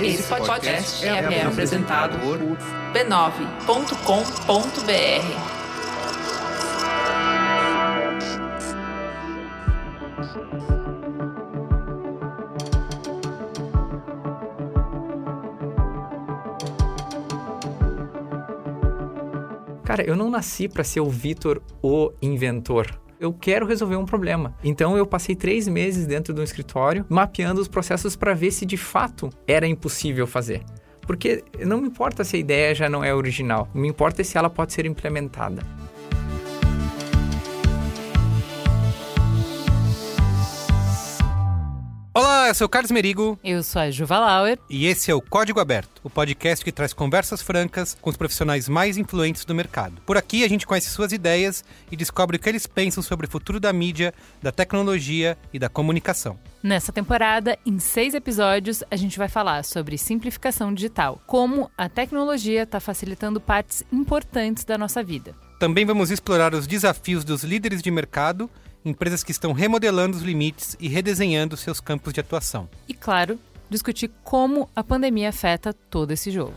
Esse podcast é, é apresentado por b9.com.br. Cara, eu não nasci para ser o Vitor, o inventor. Eu quero resolver um problema. Então eu passei três meses dentro do escritório mapeando os processos para ver se de fato era impossível fazer. Porque não me importa se a ideia já não é original, me importa se ela pode ser implementada. Olá, eu sou o Carlos Merigo. Eu sou a Juva Lauer. E esse é o Código Aberto, o podcast que traz conversas francas com os profissionais mais influentes do mercado. Por aqui a gente conhece suas ideias e descobre o que eles pensam sobre o futuro da mídia, da tecnologia e da comunicação. Nessa temporada, em seis episódios, a gente vai falar sobre simplificação digital, como a tecnologia está facilitando partes importantes da nossa vida. Também vamos explorar os desafios dos líderes de mercado empresas que estão remodelando os limites e redesenhando seus campos de atuação. E, claro, discutir como a pandemia afeta todo esse jogo.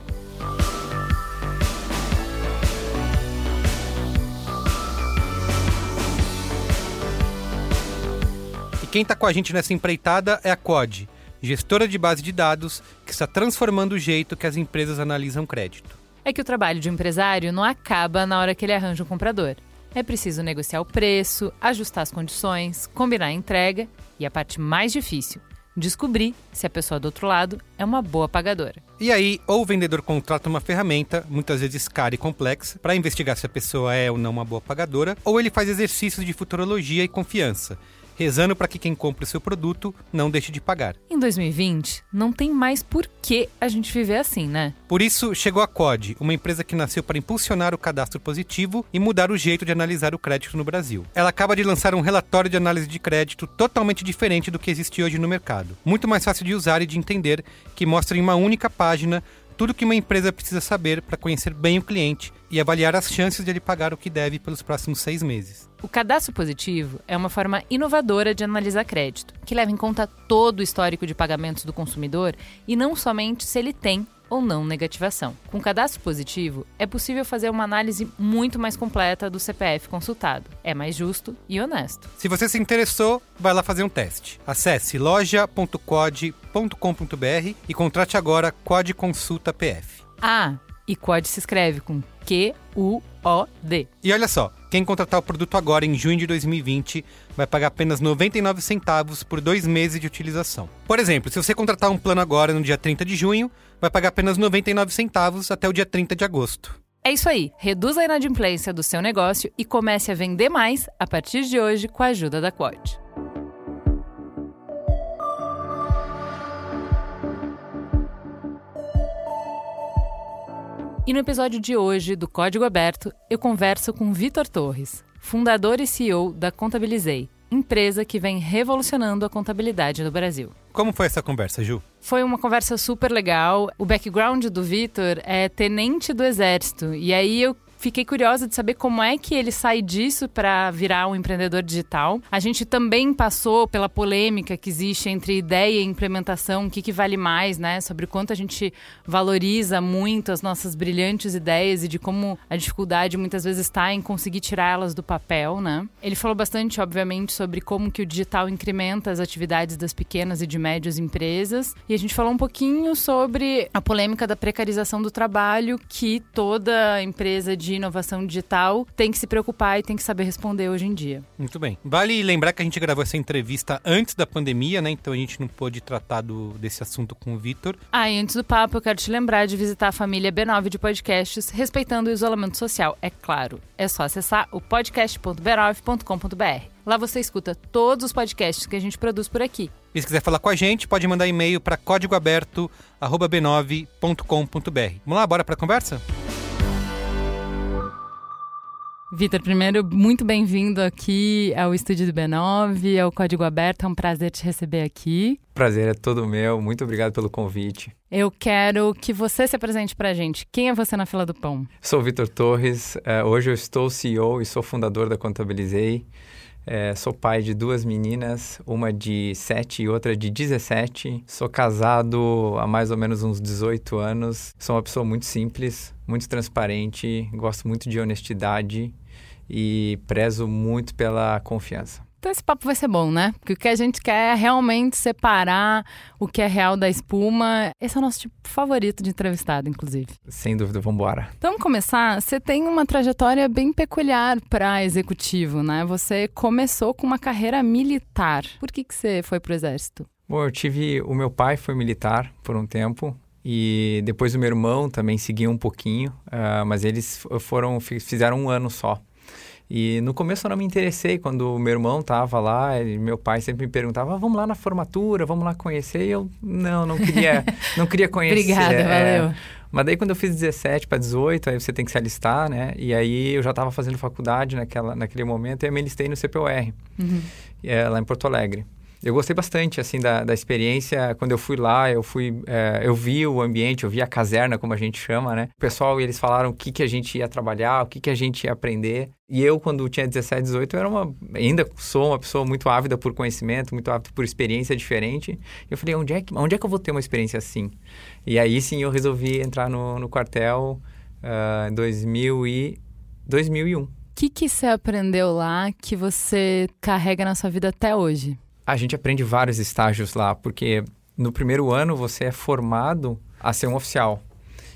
E quem está com a gente nessa empreitada é a COD, gestora de base de dados que está transformando o jeito que as empresas analisam crédito. É que o trabalho de um empresário não acaba na hora que ele arranja um comprador. É preciso negociar o preço, ajustar as condições, combinar a entrega e a parte mais difícil, descobrir se a pessoa do outro lado é uma boa pagadora. E aí, ou o vendedor contrata uma ferramenta, muitas vezes cara e complexa, para investigar se a pessoa é ou não uma boa pagadora, ou ele faz exercícios de futurologia e confiança, rezando para que quem compre o seu produto não deixe de pagar. Em 2020, não tem mais por que a gente viver assim, né? Por isso, chegou a COD, uma empresa que nasceu para impulsionar o cadastro positivo e mudar o jeito de analisar o crédito no Brasil. Ela acaba de lançar um relatório de análise de crédito totalmente diferente do que existe hoje no mercado. Muito mais fácil de usar e de entender, que mostra em uma única página tudo que uma empresa precisa saber para conhecer bem o cliente e avaliar as chances de ele pagar o que deve pelos próximos seis meses. O cadastro positivo é uma forma inovadora de analisar crédito, que leva em conta todo o histórico de pagamentos do consumidor e não somente se ele tem ou não negativação. Com cadastro positivo, é possível fazer uma análise muito mais completa do CPF consultado. É mais justo e honesto. Se você se interessou, vai lá fazer um teste. Acesse loja.code.com.br e contrate agora Code Consulta PF. Ah, e COD se escreve com Q-U-O-D. E olha só, quem contratar o produto agora em junho de 2020 vai pagar apenas 99 centavos por dois meses de utilização. Por exemplo, se você contratar um plano agora no dia 30 de junho, vai pagar apenas 99 centavos até o dia 30 de agosto. É isso aí, reduza a inadimplência do seu negócio e comece a vender mais a partir de hoje com a ajuda da Quad. E no episódio de hoje do Código Aberto, eu converso com Vitor Torres, fundador e CEO da Contabilizei, empresa que vem revolucionando a contabilidade no Brasil. Como foi essa conversa, Ju? Foi uma conversa super legal. O background do Vitor é tenente do Exército. E aí eu Fiquei curiosa de saber como é que ele sai disso para virar um empreendedor digital. A gente também passou pela polêmica que existe entre ideia e implementação, o que, que vale mais, né? Sobre quanto a gente valoriza muito as nossas brilhantes ideias e de como a dificuldade muitas vezes está em conseguir tirá-las do papel, né? Ele falou bastante, obviamente, sobre como que o digital incrementa as atividades das pequenas e de médias empresas. E a gente falou um pouquinho sobre a polêmica da precarização do trabalho que toda empresa de de inovação digital tem que se preocupar e tem que saber responder hoje em dia. Muito bem. Vale lembrar que a gente gravou essa entrevista antes da pandemia, né? Então a gente não pôde tratar do, desse assunto com o Vitor. Ah, e antes do papo, eu quero te lembrar de visitar a família B9 de podcasts, respeitando o isolamento social, é claro. É só acessar o podcast.b9.com.br. Lá você escuta todos os podcasts que a gente produz por aqui. E se quiser falar com a gente, pode mandar e-mail para códigoaberto@b9.com.br. Vamos lá, bora para a conversa? Vitor, primeiro, muito bem-vindo aqui ao estúdio do B9, ao Código Aberto. É um prazer te receber aqui. Prazer é todo meu. Muito obrigado pelo convite. Eu quero que você se apresente para a gente. Quem é você na fila do pão? Sou Vitor Torres. Uh, hoje eu estou CEO e sou fundador da Contabilizei. É, sou pai de duas meninas, uma de 7 e outra de 17. Sou casado há mais ou menos uns 18 anos. Sou uma pessoa muito simples, muito transparente, gosto muito de honestidade e prezo muito pela confiança. Então esse papo vai ser bom, né? Porque o que a gente quer é realmente separar o que é real da espuma. Esse é o nosso tipo favorito de entrevistado, inclusive. Sem dúvida, vamos embora. Então, vamos começar. Você tem uma trajetória bem peculiar para executivo, né? Você começou com uma carreira militar. Por que, que você foi para o exército? Bom, eu tive... O meu pai foi militar por um tempo. E depois o meu irmão também seguiu um pouquinho. Uh, mas eles foram... Fizeram um ano só. E no começo eu não me interessei quando o meu irmão tava lá, e meu pai sempre me perguntava: ah, "Vamos lá na formatura, vamos lá conhecer". E eu não, não queria, não queria conhecer. Obrigada, é, valeu. Mas daí quando eu fiz 17 para 18, aí você tem que se alistar, né? E aí eu já estava fazendo faculdade naquela, naquele momento e eu me alistei no CPUR, uhum. é, lá em Porto Alegre. Eu gostei bastante, assim, da, da experiência. Quando eu fui lá, eu fui... É, eu vi o ambiente, eu vi a caserna, como a gente chama, né? O pessoal, eles falaram o que, que a gente ia trabalhar, o que, que a gente ia aprender. E eu, quando tinha 17, 18, eu era uma... Ainda sou uma pessoa muito ávida por conhecimento, muito ávida por experiência diferente. Eu falei, onde é que, onde é que eu vou ter uma experiência assim? E aí, sim, eu resolvi entrar no, no quartel uh, em 2000 e... 2001. O que, que você aprendeu lá que você carrega na sua vida até hoje? A gente aprende vários estágios lá, porque no primeiro ano você é formado a ser um oficial.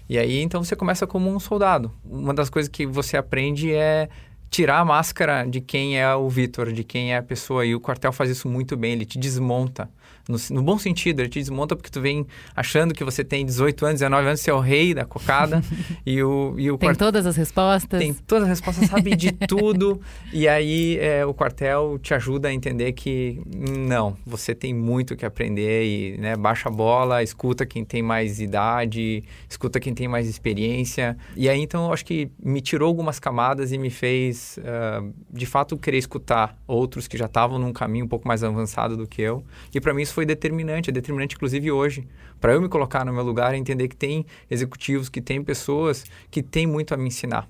E aí então você começa como um soldado. Uma das coisas que você aprende é tirar a máscara de quem é o Vitor, de quem é a pessoa. E o quartel faz isso muito bem, ele te desmonta no, no, bom sentido, ele te desmonta porque tu vem achando que você tem 18 anos, 19 anos, você é o rei da cocada. e o, e o tem todas as respostas. Tem todas as respostas, sabe de tudo. E aí é, o quartel te ajuda a entender que não, você tem muito que aprender e né, baixa a bola, escuta quem tem mais idade, escuta quem tem mais experiência. E aí então eu acho que me tirou algumas camadas e me fez uh, de fato querer escutar outros que já estavam num caminho um pouco mais avançado do que eu. E para mim isso foi determinante, é determinante inclusive hoje, para eu me colocar no meu lugar e entender que tem executivos, que tem pessoas que têm muito a me ensinar.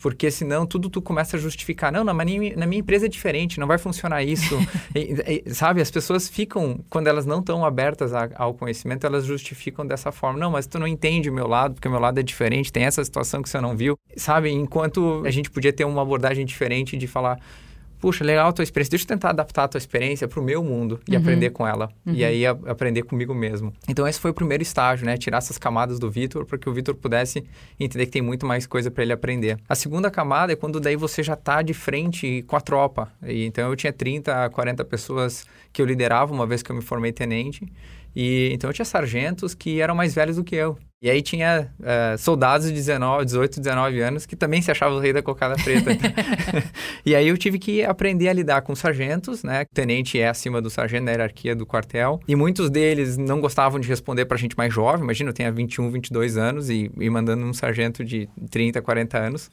Porque senão tudo tu começa a justificar. Não, não mas na minha empresa é diferente, não vai funcionar isso. e, e, sabe, as pessoas ficam, quando elas não estão abertas a, ao conhecimento, elas justificam dessa forma. Não, mas tu não entende o meu lado, porque o meu lado é diferente, tem essa situação que você não viu. Sabe, enquanto a gente podia ter uma abordagem diferente de falar puxa, legal a tua experiência, deixa eu tentar adaptar a tua experiência para o meu mundo e uhum. aprender com ela. Uhum. E aí a, aprender comigo mesmo. Então esse foi o primeiro estágio, né? Tirar essas camadas do Vitor para que o Vitor pudesse entender que tem muito mais coisa para ele aprender. A segunda camada é quando daí você já está de frente com a tropa. E, então eu tinha 30, 40 pessoas que eu liderava uma vez que eu me formei tenente. E então eu tinha sargentos que eram mais velhos do que eu. E aí tinha uh, soldados de 19, 18, 19 anos que também se achavam o rei da cocada preta. e aí eu tive que aprender a lidar com sargentos, né? O tenente é acima do sargento na hierarquia do quartel. E muitos deles não gostavam de responder pra gente mais jovem. Imagina, eu tenho 21, 22 anos e, e mandando um sargento de 30, 40 anos.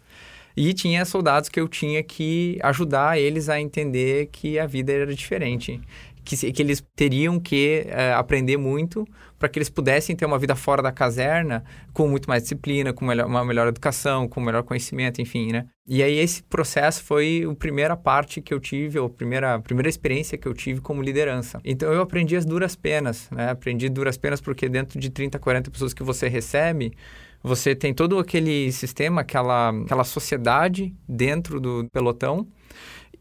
E tinha soldados que eu tinha que ajudar eles a entender que a vida era diferente que, que eles teriam que uh, aprender muito para que eles pudessem ter uma vida fora da caserna com muito mais disciplina, com melhor, uma melhor educação, com melhor conhecimento, enfim, né? E aí esse processo foi a primeira parte que eu tive, a primeira, a primeira experiência que eu tive como liderança. Então eu aprendi as duras penas, né? Aprendi duras penas porque dentro de 30, 40 pessoas que você recebe, você tem todo aquele sistema, aquela, aquela sociedade dentro do pelotão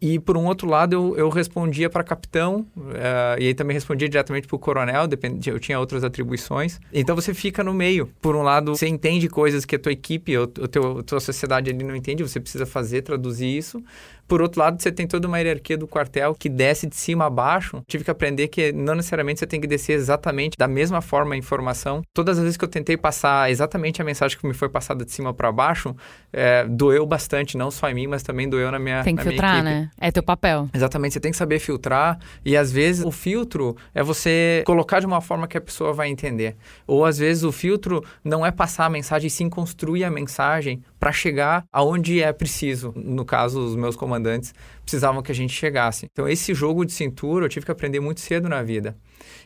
e por um outro lado, eu, eu respondia para capitão, uh, e aí também respondia diretamente para o coronel, depend... eu tinha outras atribuições. Então você fica no meio. Por um lado, você entende coisas que a tua equipe, ou a tua, tua sociedade ali não entende, você precisa fazer, traduzir isso. Por outro lado, você tem toda uma hierarquia do quartel que desce de cima a baixo. Tive que aprender que não necessariamente você tem que descer exatamente da mesma forma a informação. Todas as vezes que eu tentei passar exatamente a mensagem que me foi passada de cima para baixo, é, doeu bastante, não só em mim, mas também doeu na minha Tem que filtrar, né? É teu papel. Exatamente, você tem que saber filtrar. E às vezes o filtro é você colocar de uma forma que a pessoa vai entender. Ou às vezes o filtro não é passar a mensagem, sim construir a mensagem para chegar aonde é preciso. No caso, os meus comandantes precisavam que a gente chegasse. Então, esse jogo de cintura eu tive que aprender muito cedo na vida.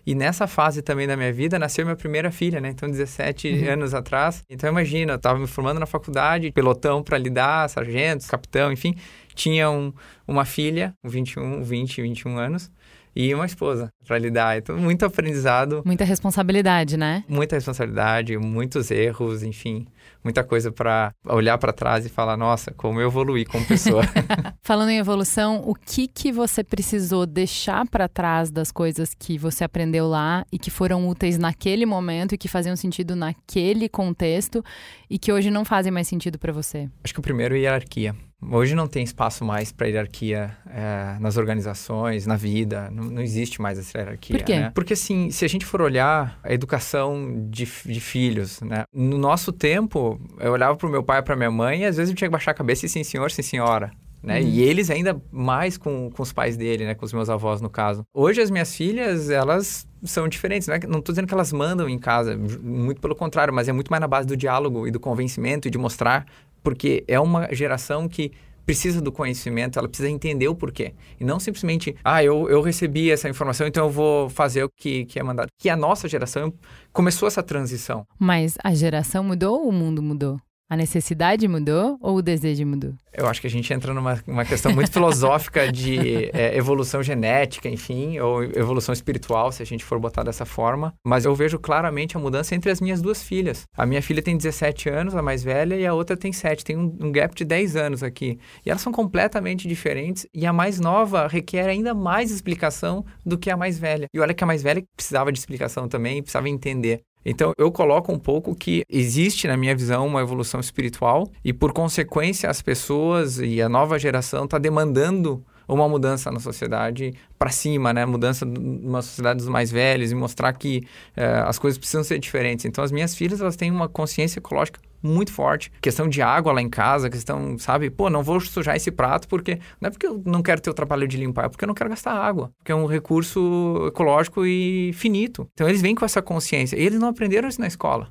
E nessa fase também da minha vida nasceu minha primeira filha, né? Então, 17 uhum. anos atrás. Então, imagina, eu estava me formando na faculdade, pelotão para lidar, sargento, capitão, enfim tinha um, uma filha, 21, 20, 21 anos, e uma esposa para lidar. Então, muito aprendizado. Muita responsabilidade, né? Muita responsabilidade, muitos erros, enfim, muita coisa para olhar para trás e falar, nossa, como eu evoluí como pessoa. Falando em evolução, o que que você precisou deixar para trás das coisas que você aprendeu lá e que foram úteis naquele momento e que faziam sentido naquele contexto e que hoje não fazem mais sentido para você? Acho que o primeiro é hierarquia. Hoje não tem espaço mais para hierarquia é, nas organizações, na vida. Não, não, existe mais essa hierarquia. Por quê? Né? Porque, assim, se a gente for olhar a educação de, de filhos, né? No nosso tempo, eu olhava para o meu pai e para minha mãe e às vezes eu tinha que baixar a cabeça e sim senhor, sim senhora. Né? Uhum. E eles ainda mais com, com os pais dele, né? Com os meus avós, no caso. Hoje, as minhas filhas, elas são diferentes. Né? Não estou dizendo que elas mandam em casa, muito pelo contrário, mas é muito mais na base do diálogo e do convencimento e de mostrar porque é uma geração que precisa do conhecimento, ela precisa entender o porquê. E não simplesmente, ah, eu, eu recebi essa informação, então eu vou fazer o que, que é mandado. Que a nossa geração começou essa transição. Mas a geração mudou ou o mundo mudou? A necessidade mudou ou o desejo mudou? Eu acho que a gente entra numa uma questão muito filosófica de é, evolução genética, enfim, ou evolução espiritual, se a gente for botar dessa forma. Mas eu vejo claramente a mudança entre as minhas duas filhas. A minha filha tem 17 anos, a mais velha, e a outra tem 7. Tem um, um gap de 10 anos aqui. E elas são completamente diferentes. E a mais nova requer ainda mais explicação do que a mais velha. E olha que a mais velha precisava de explicação também, precisava entender. Então, eu coloco um pouco que existe, na minha visão, uma evolução espiritual e, por consequência, as pessoas e a nova geração está demandando uma mudança na sociedade para cima, né? Mudança numa sociedade dos mais velhos e mostrar que eh, as coisas precisam ser diferentes. Então, as minhas filhas, elas têm uma consciência ecológica muito forte. Questão de água lá em casa, questão, sabe? Pô, não vou sujar esse prato porque... Não é porque eu não quero ter o trabalho de limpar, é porque eu não quero gastar água. Porque é um recurso ecológico e finito. Então, eles vêm com essa consciência. E eles não aprenderam isso na escola.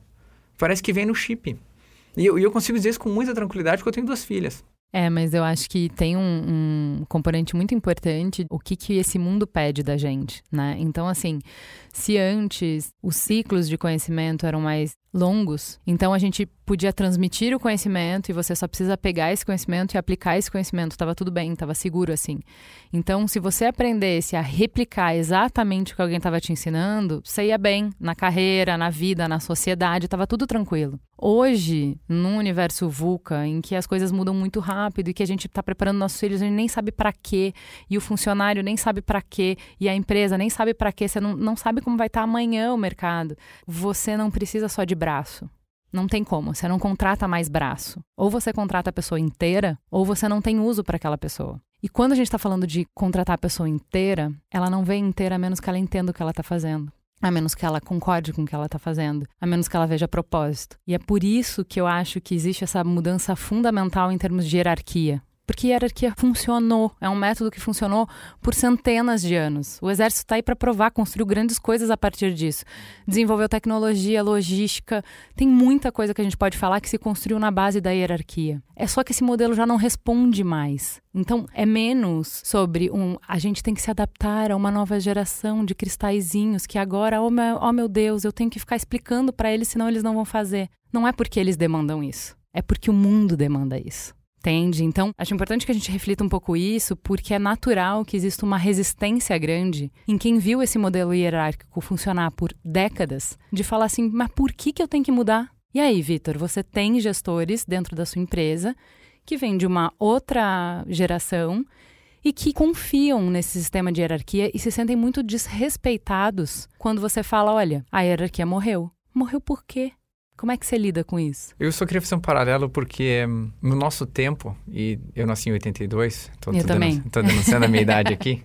Parece que vem no chip. E eu, eu consigo dizer isso com muita tranquilidade porque eu tenho duas filhas. É, mas eu acho que tem um, um, componente muito importante, o que, que esse mundo pede da gente, né? Então, assim, se antes os ciclos de conhecimento eram mais longos, então a gente podia transmitir o conhecimento e você só precisa pegar esse conhecimento e aplicar esse conhecimento. Estava tudo bem, estava seguro assim. Então, se você aprendesse a replicar exatamente o que alguém estava te ensinando, você ia bem na carreira, na vida, na sociedade, estava tudo tranquilo. Hoje, num universo VUCA, em que as coisas mudam muito rápido e que a gente está preparando nossos filhos, a gente nem sabe para quê, e o funcionário nem sabe para quê, e a empresa nem sabe para quê, você não, não sabe como vai estar tá amanhã o mercado. Você não precisa só de braço. Não tem como, você não contrata mais braço. Ou você contrata a pessoa inteira, ou você não tem uso para aquela pessoa. E quando a gente está falando de contratar a pessoa inteira, ela não vem inteira a menos que ela entenda o que ela está fazendo. A menos que ela concorde com o que ela está fazendo, a menos que ela veja propósito. E é por isso que eu acho que existe essa mudança fundamental em termos de hierarquia. Porque hierarquia funcionou, é um método que funcionou por centenas de anos. O exército está aí para provar, construiu grandes coisas a partir disso. Desenvolveu tecnologia, logística, tem muita coisa que a gente pode falar que se construiu na base da hierarquia. É só que esse modelo já não responde mais. Então, é menos sobre um. A gente tem que se adaptar a uma nova geração de cristalzinhos que agora, oh meu, oh meu Deus, eu tenho que ficar explicando para eles, senão eles não vão fazer. Não é porque eles demandam isso, é porque o mundo demanda isso. Entende? Então, acho importante que a gente reflita um pouco isso, porque é natural que exista uma resistência grande em quem viu esse modelo hierárquico funcionar por décadas, de falar assim, mas por que, que eu tenho que mudar? E aí, Vitor, você tem gestores dentro da sua empresa que vêm de uma outra geração e que confiam nesse sistema de hierarquia e se sentem muito desrespeitados quando você fala: olha, a hierarquia morreu. Morreu por quê? Como é que você lida com isso? Eu só queria fazer um paralelo porque hum, no nosso tempo, e eu nasci em 82, tô, eu tô também. Estou denunciando a minha idade aqui.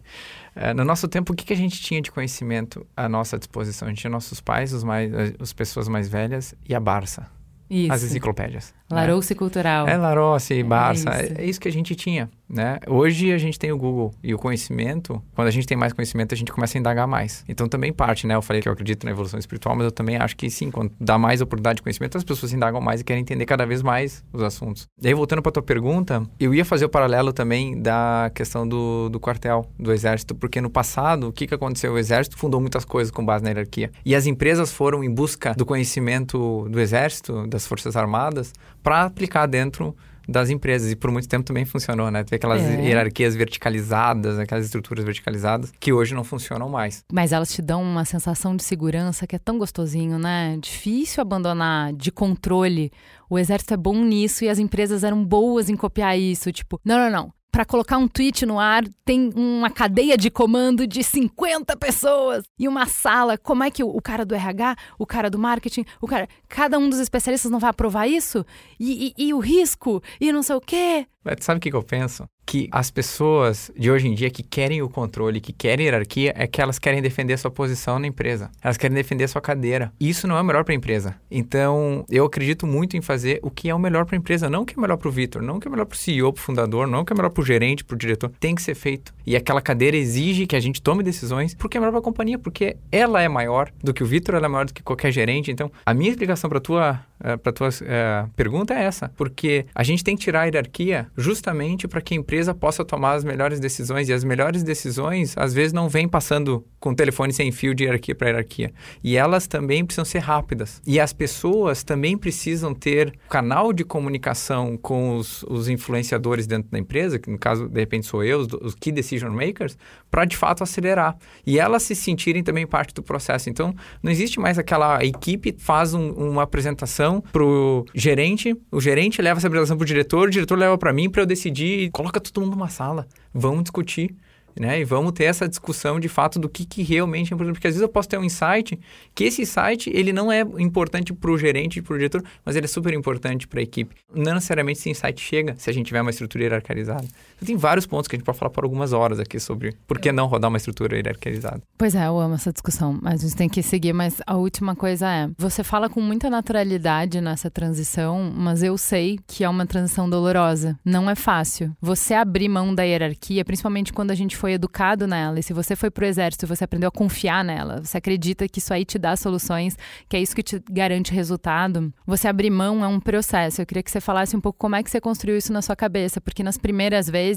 Uh, no nosso tempo, o que, que a gente tinha de conhecimento à nossa disposição? A gente tinha nossos pais, os mais, as pessoas mais velhas e a Barça. Isso. As enciclopédias. Larousse né? Cultural. É, Larousse, Barça. É isso. É, é isso que a gente tinha, né? Hoje a gente tem o Google e o conhecimento. Quando a gente tem mais conhecimento, a gente começa a indagar mais. Então também parte, né? Eu falei que eu acredito na evolução espiritual, mas eu também acho que sim, quando dá mais oportunidade de conhecimento, as pessoas indagam mais e querem entender cada vez mais os assuntos. E aí, voltando para tua pergunta, eu ia fazer o paralelo também da questão do, do quartel, do exército, porque no passado, o que, que aconteceu? O exército fundou muitas coisas com base na hierarquia. E as empresas foram em busca do conhecimento do exército, das forças armadas, para aplicar dentro das empresas. E por muito tempo também funcionou, né? Tem aquelas É. hierarquias verticalizadas, aquelas estruturas verticalizadas, que hoje não funcionam mais. Mas elas te dão uma sensação de segurança que é tão gostosinho, né? Difícil abandonar de controle. O exército é bom nisso e as empresas eram boas em copiar isso. Tipo, não, não, não. Para colocar um tweet no ar, tem uma cadeia de comando de 50 pessoas e uma sala. Como é que o, o cara do RH, o cara do marketing, o cara. Cada um dos especialistas não vai aprovar isso? E, e- e o risco? E não sei o quê? Mas sabe o que, eu penso? Que as pessoas de hoje em dia que querem o controle, que querem hierarquia, é que elas querem defender a sua posição na empresa. Elas querem defender sua cadeira. E isso não é o melhor para a empresa. Então, eu acredito muito em fazer o que é o melhor para a empresa, não o que é melhor para o Vitor, não o que é melhor para o CEO, para o fundador, não o que é melhor para o gerente, para o diretor. Tem que ser feito. E aquela cadeira exige que a gente tome decisões porque é melhor para a companhia, porque ela é maior do que o Vitor, ela é maior do que qualquer gerente. Então, a minha explicação para tua para tua eh, pergunta é essa, porque a gente tem que tirar a hierarquia justamente para que a empresa possa tomar as melhores decisões e as melhores decisões às vezes não vêm passando com o telefone sem fio de hierarquia para hierarquia e elas também precisam ser rápidas e as pessoas também precisam ter canal de comunicação com os, os influenciadores dentro da empresa, que no caso de repente sou eu, os, os key decision makers, para de fato acelerar e elas se sentirem também parte do processo. Então não existe mais aquela equipe faz um- uma apresentação pro gerente, o gerente leva essa apresentação pro diretor, o diretor leva para mim para eu decidir, coloca todo mundo numa sala, vamos discutir. Né? E vamos ter essa discussão de fato do que, que realmente é importante. Porque às vezes eu posso ter um insight, que esse insight ele não é importante para o gerente para o diretor, mas ele é super importante para a equipe. Não necessariamente esse insight chega se a gente tiver uma estrutura hierarquizada. Tem vários pontos que a gente pode falar por algumas horas aqui sobre por que não rodar uma estrutura hierarquizada. Pois é, eu amo essa discussão, mas a gente tem que seguir. Mas a última coisa é: você fala com muita naturalidade nessa transição, mas eu sei que é uma transição dolorosa. Não é fácil. Você abrir mão da hierarquia, principalmente quando a gente foi educado nela, e se você foi pro exército, você aprendeu a confiar nela, você acredita que isso aí te dá soluções, que é isso que te garante resultado. Você abrir mão é um processo. Eu queria que você falasse um pouco como é que você construiu isso na sua cabeça, porque nas primeiras vezes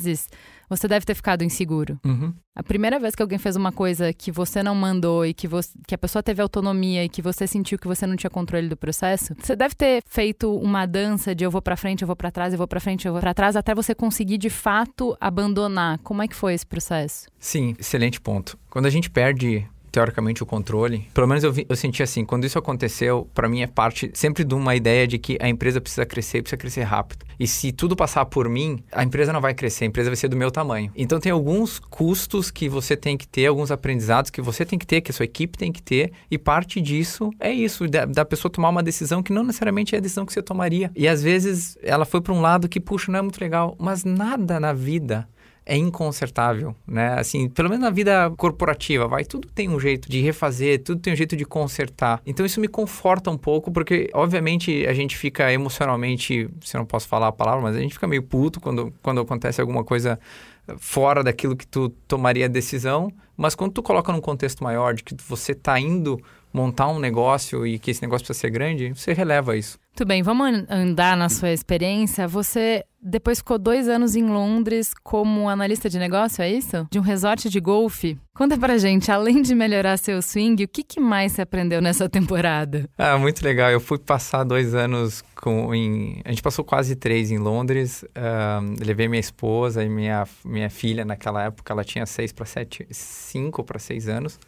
você deve ter ficado inseguro. Uhum. A primeira vez que alguém fez uma coisa que você não mandou e que, você, que a pessoa teve autonomia e que você sentiu que você não tinha controle do processo, você deve ter feito uma dança de eu vou pra frente, eu vou pra trás, eu vou pra frente, eu vou pra trás, até você conseguir de fato abandonar. Como é que foi esse processo? Sim, excelente ponto. Quando a gente perde teoricamente o controle, pelo menos eu, vi- eu senti assim, quando isso aconteceu, para mim é parte sempre de uma ideia de que a empresa precisa crescer, precisa crescer rápido. E se tudo passar por mim, a empresa não vai crescer, a empresa vai ser do meu tamanho. Então tem alguns custos que você tem que ter, alguns aprendizados que você tem que ter, que a sua equipe tem que ter, e parte disso é isso, da, da pessoa tomar uma decisão que não necessariamente é a decisão que você tomaria. E às vezes ela foi para um lado que, puxa, não é muito legal, mas nada na vida é inconsertável, né? Assim, pelo menos na vida corporativa, vai, tudo tem um jeito de refazer, tudo tem um jeito de consertar. Então isso me conforta um pouco, porque obviamente a gente fica emocionalmente, se eu não posso falar a palavra, mas a gente fica meio puto quando, quando acontece alguma coisa fora daquilo que tu tomaria a decisão, mas quando tu coloca num contexto maior de que você tá indo montar um negócio e que esse negócio precisa ser grande, você releva isso. Muito bem, vamos an- andar na sua experiência. Você depois ficou dois anos em Londres como analista de negócio, é isso? De um resort de golfe. Conta pra gente, além de melhorar seu swing, o que, que mais você aprendeu nessa temporada? Ah, muito legal. Eu fui passar dois anos com. Em, a gente passou quase três em Londres. Ahn, levei minha esposa e minha, minha filha naquela época. Ela tinha seis para sete, cinco para seis anos.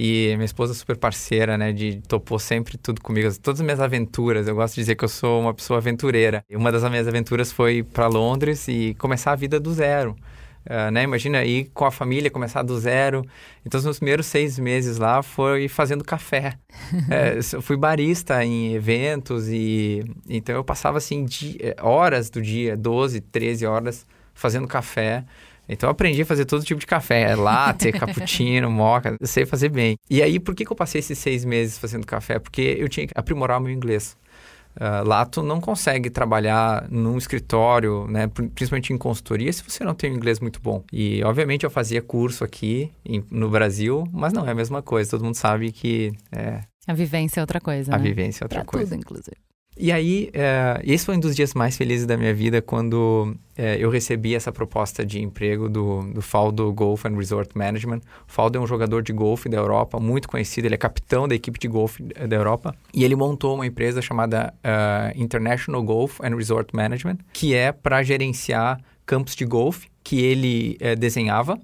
E minha esposa é super parceira, né? De topou sempre tudo comigo, todas as minhas aventuras. Eu gosto de dizer que eu sou uma pessoa aventureira. E uma das minhas aventuras foi para Londres e começar a vida do zero. Ah, né? Imagina ir com a família, começar do zero. Então, os meus primeiros seis meses lá foi fazendo café. É, eu fui barista em eventos e então eu passava assim eh, horas do dia, 12, 13 horas fazendo café. Então eu aprendi a fazer todo tipo de café, latte, cappuccino, moca, eu sei fazer bem. E aí, por que, que eu passei esses seis meses fazendo café? Porque eu tinha que aprimorar o meu inglês. Ah, lá tu não consegue trabalhar num escritório, né, pri- principalmente em consultoria, se você não tem um inglês muito bom. E, obviamente, eu fazia curso aqui em- no Brasil, mas não é a mesma coisa. Todo mundo sabe que é, A vivência é outra coisa, a né? vivência é outra Pra coisa. tudo, inclusive. E aí, é, esse foi um dos dias mais felizes da minha vida quando é, eu recebi essa proposta de emprego do, do Faldo Golf and Resort Management. O Faldo é um jogador de golfe da Europa, muito conhecido, ele é capitão da equipe de golfe da Europa. E ele montou uma empresa chamada uh, International Golf and Resort Management, que é para gerenciar campos de golfe que ele é, desenhava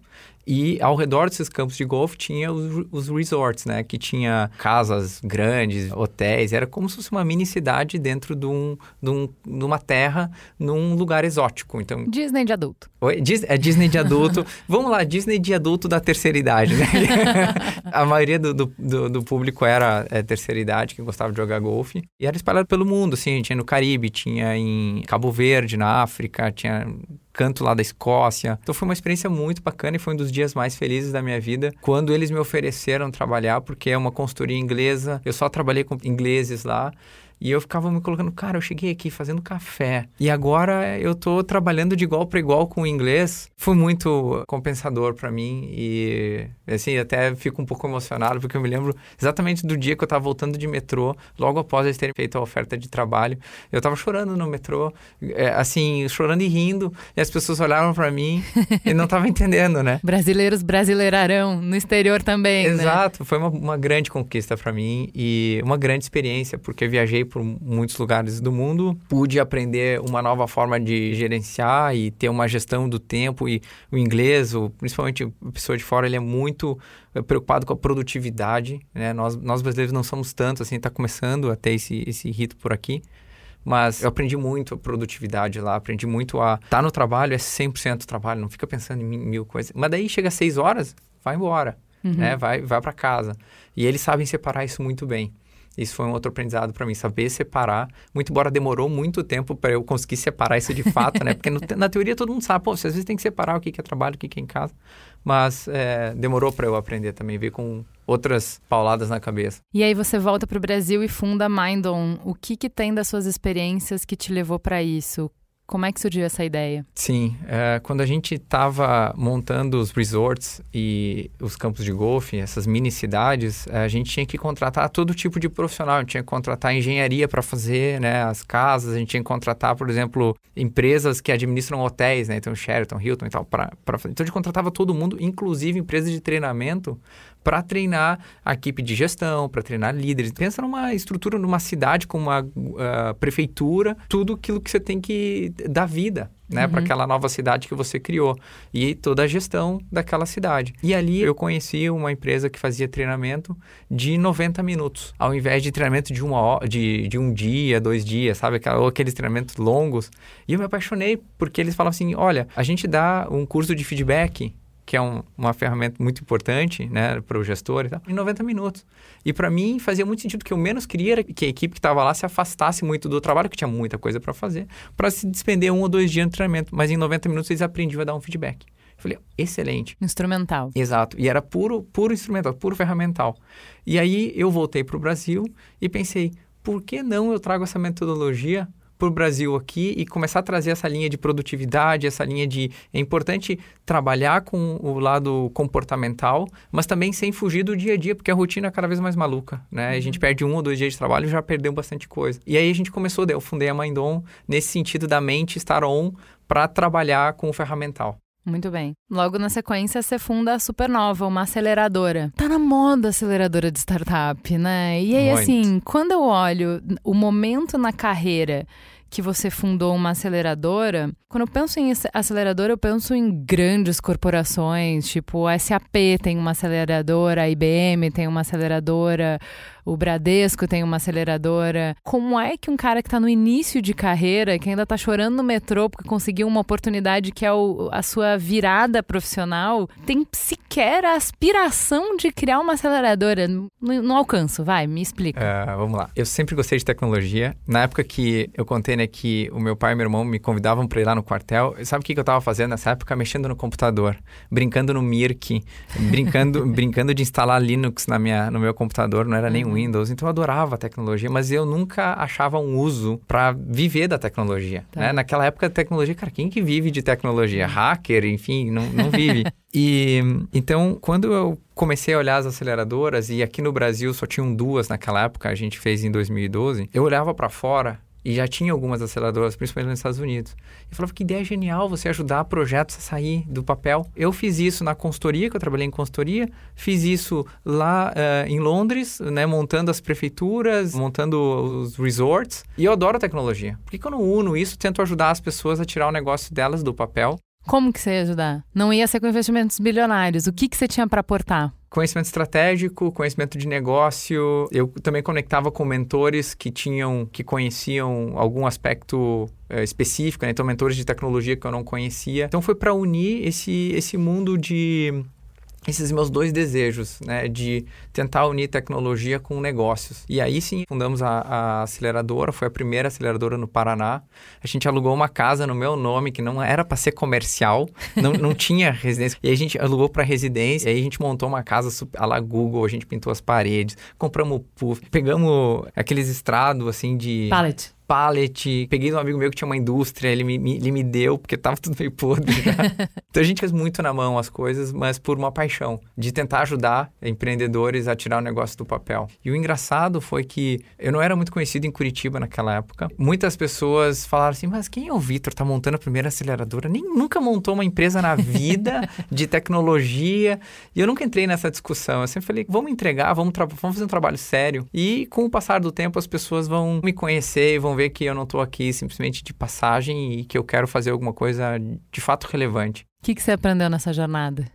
e ao redor desses campos de golfe tinha os, os, resorts, né? Que tinha casas grandes, hotéis. Era como se fosse uma mini cidade dentro de, um, de, um, de uma terra, num lugar exótico. Então, Disney de adulto. Oi? é Disney de adulto. Vamos lá, Disney de adulto da terceira idade, né? a maioria do, do, do, do público era é, terceira idade, que gostava de jogar golfe. E era espalhado pelo mundo, assim. Tinha no Caribe, tinha em Cabo Verde, na África, tinha canto lá da Escócia. Então foi uma experiência muito bacana e foi um dos dias mais felizes da minha vida quando eles me ofereceram trabalhar, porque é uma consultoria inglesa. Eu só trabalhei com ingleses lá. E eu ficava me colocando, cara, eu cheguei aqui fazendo café e agora eu tô trabalhando de igual para igual com o inglês. Foi muito compensador para mim e assim, até fico um pouco emocionado porque eu me lembro exatamente do dia que eu tava voltando de metrô, logo após eles terem feito a oferta de trabalho. Eu tava chorando no metrô, é, assim, chorando e rindo, e as pessoas olhavam para mim e não tava entendendo, né? Brasileiros brasileirarão no exterior também, né? Exato, né? foi uma, uma grande conquista para mim e uma grande experiência, porque viajei por muitos lugares do mundo, pude aprender uma nova forma de gerenciar e ter uma gestão do tempo e o inglês, o, principalmente a pessoa de fora, ele é muito eh, preocupado com a produtividade, né? Nós, nós brasileiros não somos tanto, assim, está começando a ter esse, esse rito por aqui, mas eu aprendi muito a produtividade lá, aprendi muito a estar tá no trabalho, é 100% trabalho, não fica pensando em mil coisas. Mas daí chega às 6 horas, vai embora, uhum. né? Vai, vai para casa. E eles sabem separar isso muito bem. Isso foi um outro aprendizado para mim, saber separar. Muito embora demorou muito tempo para eu conseguir separar isso de fato, né? Porque no, na teoria todo mundo sabe, pô, você às vezes tem que separar o que é trabalho, o que é em casa. Mas é, demorou para eu aprender também, ver com outras pauladas na cabeça. E aí você volta para o Brasil e funda Mindon. O que, que tem das suas experiências que te levou para isso? Como é que surgiu essa ideia? Sim, é, quando a gente estava montando os resorts e os campos de golfe, essas mini cidades, a gente tinha que contratar todo tipo de profissional. A gente tinha que contratar engenharia para fazer né, as casas, a gente tinha que contratar, por exemplo, empresas que administram hotéis, né? Então, Sheraton, Hilton e tal, para fazer. Então, a gente contratava todo mundo, inclusive empresas de treinamento, para treinar a equipe de gestão, para treinar líderes. Pensa numa estrutura, numa cidade com uma uh, prefeitura, tudo aquilo que você tem que dar vida. Né, uhum. para aquela nova cidade que você criou e toda a gestão daquela cidade. E ali eu conheci uma empresa que fazia treinamento de 90 minutos, ao invés de treinamento de, uma hora, de, de um dia, dois dias, sabe? Ou aqueles treinamentos longos. E eu me apaixonei porque eles falavam assim: olha, a gente dá um curso de feedback que é um, uma ferramenta muito importante né, para o gestor e tal, em 90 minutos. E para mim fazia muito sentido que eu menos queria era que a equipe que estava lá se afastasse muito do trabalho, que tinha muita coisa para fazer, para se despender um ou dois dias de treinamento. Mas em 90 minutos eles aprendiam a dar um feedback. Eu falei, excelente. Instrumental. Exato. E era puro, puro instrumental, puro ferramental. E aí eu voltei para o Brasil e pensei, por que não eu trago essa metodologia para o Brasil aqui e começar a trazer essa linha de produtividade, essa linha de. É importante trabalhar com o lado comportamental, mas também sem fugir do dia a dia, porque a rotina é cada vez mais maluca, né? A gente uhum. perde um ou dois dias de trabalho e já perdeu bastante coisa. E aí a gente começou, eu fundei a Mindon nesse sentido da mente estar on para trabalhar com o ferramental. Muito bem. Logo na sequência, você funda a Supernova, uma aceleradora. Tá na moda aceleradora de startup, né? E aí, Muito. assim, quando eu olho o momento na carreira que você fundou uma aceleradora, quando eu penso em aceleradora, eu penso em grandes corporações, tipo a SAP tem uma aceleradora, a IBM tem uma aceleradora, o Bradesco tem uma aceleradora. Como é que um cara que está no início de carreira, que ainda está chorando no metrô porque conseguiu uma oportunidade que é o, a sua virada profissional, tem sequer a aspiração de criar uma aceleradora? Não, não alcanço, vai, me explica. Uh, vamos lá. Eu sempre gostei de tecnologia. Na época que eu contei né, que o meu pai e meu irmão me convidavam para ir lá no quartel, sabe o que, que eu estava fazendo nessa época? Mexendo no computador, brincando no Mirk, brincando, brincando de instalar Linux na minha, no meu computador, não era nenhum Windows, então eu adorava a tecnologia, mas eu nunca achava um uso para viver da tecnologia. Tá. Né? Naquela época, a tecnologia, cara, quem que vive de tecnologia? Hacker, enfim, não, não vive. e então, quando eu comecei a olhar as aceleradoras, e aqui no Brasil só tinham duas naquela época, a gente fez em 2012, eu olhava para fora E já tinha algumas aceleradoras, principalmente nos Estados Unidos. E falava que ideia genial você ajudar projetos a sair do papel. Eu fiz isso na consultoria, que eu trabalhei em consultoria, fiz isso lá uh, em Londres, né, montando as prefeituras, montando os resorts. E eu adoro tecnologia. Por que, que eu não uno isso, tento ajudar as pessoas a tirar o negócio delas do papel? Como que você ia ajudar? Não ia ser com investimentos bilionários. O que, que você tinha para aportar? conhecimento estratégico, conhecimento de negócio. Eu também conectava com mentores que tinham, que conheciam algum aspecto é, específico, né? então mentores de tecnologia que eu não conhecia. Então foi para unir esse esse mundo de esses meus dois desejos, né, de tentar unir tecnologia com negócios. E aí sim, fundamos a, a, aceleradora, foi a primeira aceleradora no Paraná. A gente alugou uma casa no meu nome, que não era para ser comercial, não, não tinha residência. E aí a gente alugou para residência, e aí a gente montou uma casa a la Google, a gente pintou as paredes, compramos puff, pegamos aqueles estrados assim de... Pallet pallet. Peguei de um amigo meu que tinha uma indústria, ele me, me, ele me deu, porque tava tudo meio podre. Né? então a gente fez muito na mão as coisas, mas por uma paixão de tentar ajudar empreendedores a tirar o negócio do papel. E o engraçado foi que eu não era muito conhecido em Curitiba naquela época. Muitas pessoas falaram assim: mas quem é o Vitor? Tá montando a primeira aceleradora? Nem nunca montou uma empresa na vida de tecnologia. E eu nunca entrei nessa discussão. Eu sempre falei: vamos entregar, vamos, vamos fazer um trabalho sério. E com o passar do tempo, as pessoas vão me conhecer, vão ver que eu não estou aqui simplesmente de passagem e que eu quero fazer alguma coisa de fato relevante. O que, que você aprendeu nessa jornada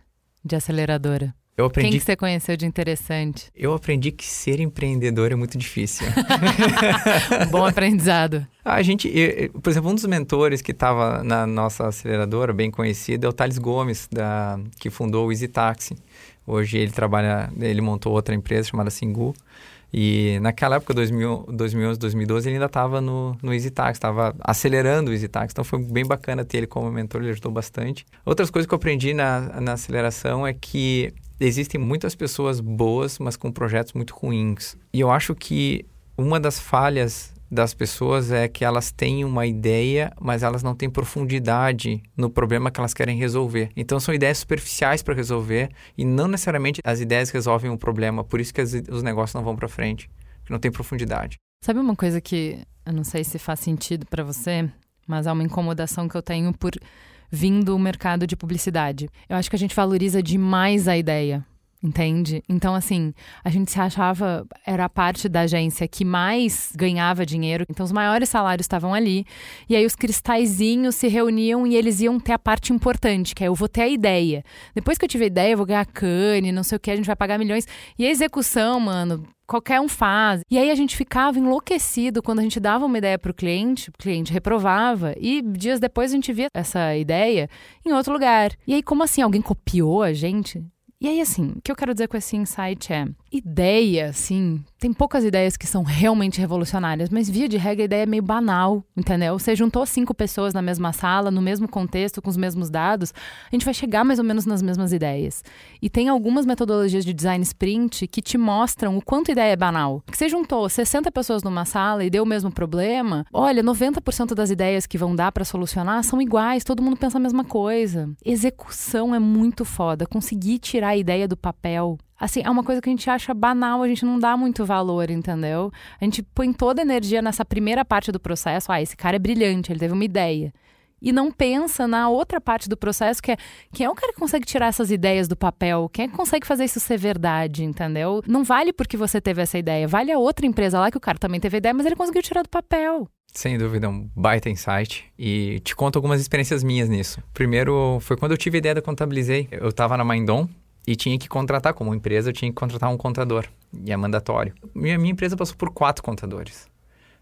de aceleradora? Eu aprendi... Quem que você conheceu de interessante? Eu aprendi que ser empreendedor é muito difícil. Bom aprendizado. A gente, eu, por exemplo, um dos mentores que estava na nossa aceleradora, bem conhecido, é o Thales Gomes, da, que fundou o Easy Taxi. Hoje ele trabalha, ele montou outra empresa chamada Singu. E naquela época, 2000, 2011, 2012, ele ainda estava no, no EasyTax, estava acelerando o EasyTax. Então foi bem bacana ter ele como mentor, ele ajudou bastante. Outras coisas que eu aprendi na, na aceleração é que existem muitas pessoas boas, mas com projetos muito ruins. E eu acho que uma das falhas das pessoas é que elas têm uma ideia, mas elas não têm profundidade no problema que elas querem resolver. Então são ideias superficiais para resolver e não necessariamente as ideias resolvem o um problema, por isso que as, os negócios não vão para frente, que não tem profundidade. Sabe uma coisa que eu não sei se faz sentido para você, mas é uma incomodação que eu tenho por vindo do mercado de publicidade. Eu acho que a gente valoriza demais a ideia. Entende? Então, assim, a gente se achava, era a parte da agência que mais ganhava dinheiro, então os maiores salários estavam ali, e aí os cristalzinhos se reuniam e eles iam ter a parte importante, que é eu vou ter a ideia. Depois que eu tiver a ideia, eu vou ganhar cane, não sei o que, a gente vai pagar milhões. E a execução, mano, qualquer um faz. E aí a gente ficava enlouquecido quando a gente dava uma ideia para o cliente, o cliente reprovava e dias depois a gente via essa ideia em outro lugar. E aí como assim alguém copiou a gente? E aí, assim, o que eu quero dizer com esse insight é: ideia, assim, tem poucas ideias que são realmente revolucionárias, mas via de regra a ideia é meio banal, entendeu? Você juntou cinco pessoas na mesma sala, no mesmo contexto, com os mesmos dados, a gente vai chegar mais ou menos nas mesmas ideias. E tem algumas metodologias de design sprint que te mostram o quanto a ideia é banal. Que você juntou 60 pessoas numa sala e deu o mesmo problema, olha, 90% das ideias que vão dar para solucionar são iguais, todo mundo pensa a mesma coisa. Execução é muito foda, conseguir tirar a ideia do papel assim, é uma coisa que a gente acha banal, a gente não dá muito valor, entendeu? A gente põe toda a energia nessa primeira parte do processo. Ah, esse cara é brilhante, ele teve uma ideia. E não pensa na outra parte do processo, que é quem é o cara que consegue tirar essas ideias do papel? Quem é que consegue fazer isso ser verdade, entendeu? Não vale porque você teve essa ideia, vale a outra empresa lá que o cara também teve ideia, mas ele conseguiu tirar do papel. Sem dúvida, um baita insight. E te conto algumas experiências minhas nisso. Primeiro, foi quando eu tive a ideia da Contabilizei. Eu estava na Mindon, e tinha que contratar, como empresa, eu tinha que contratar um contador. E é mandatório. Minha, minha empresa passou por quatro contadores.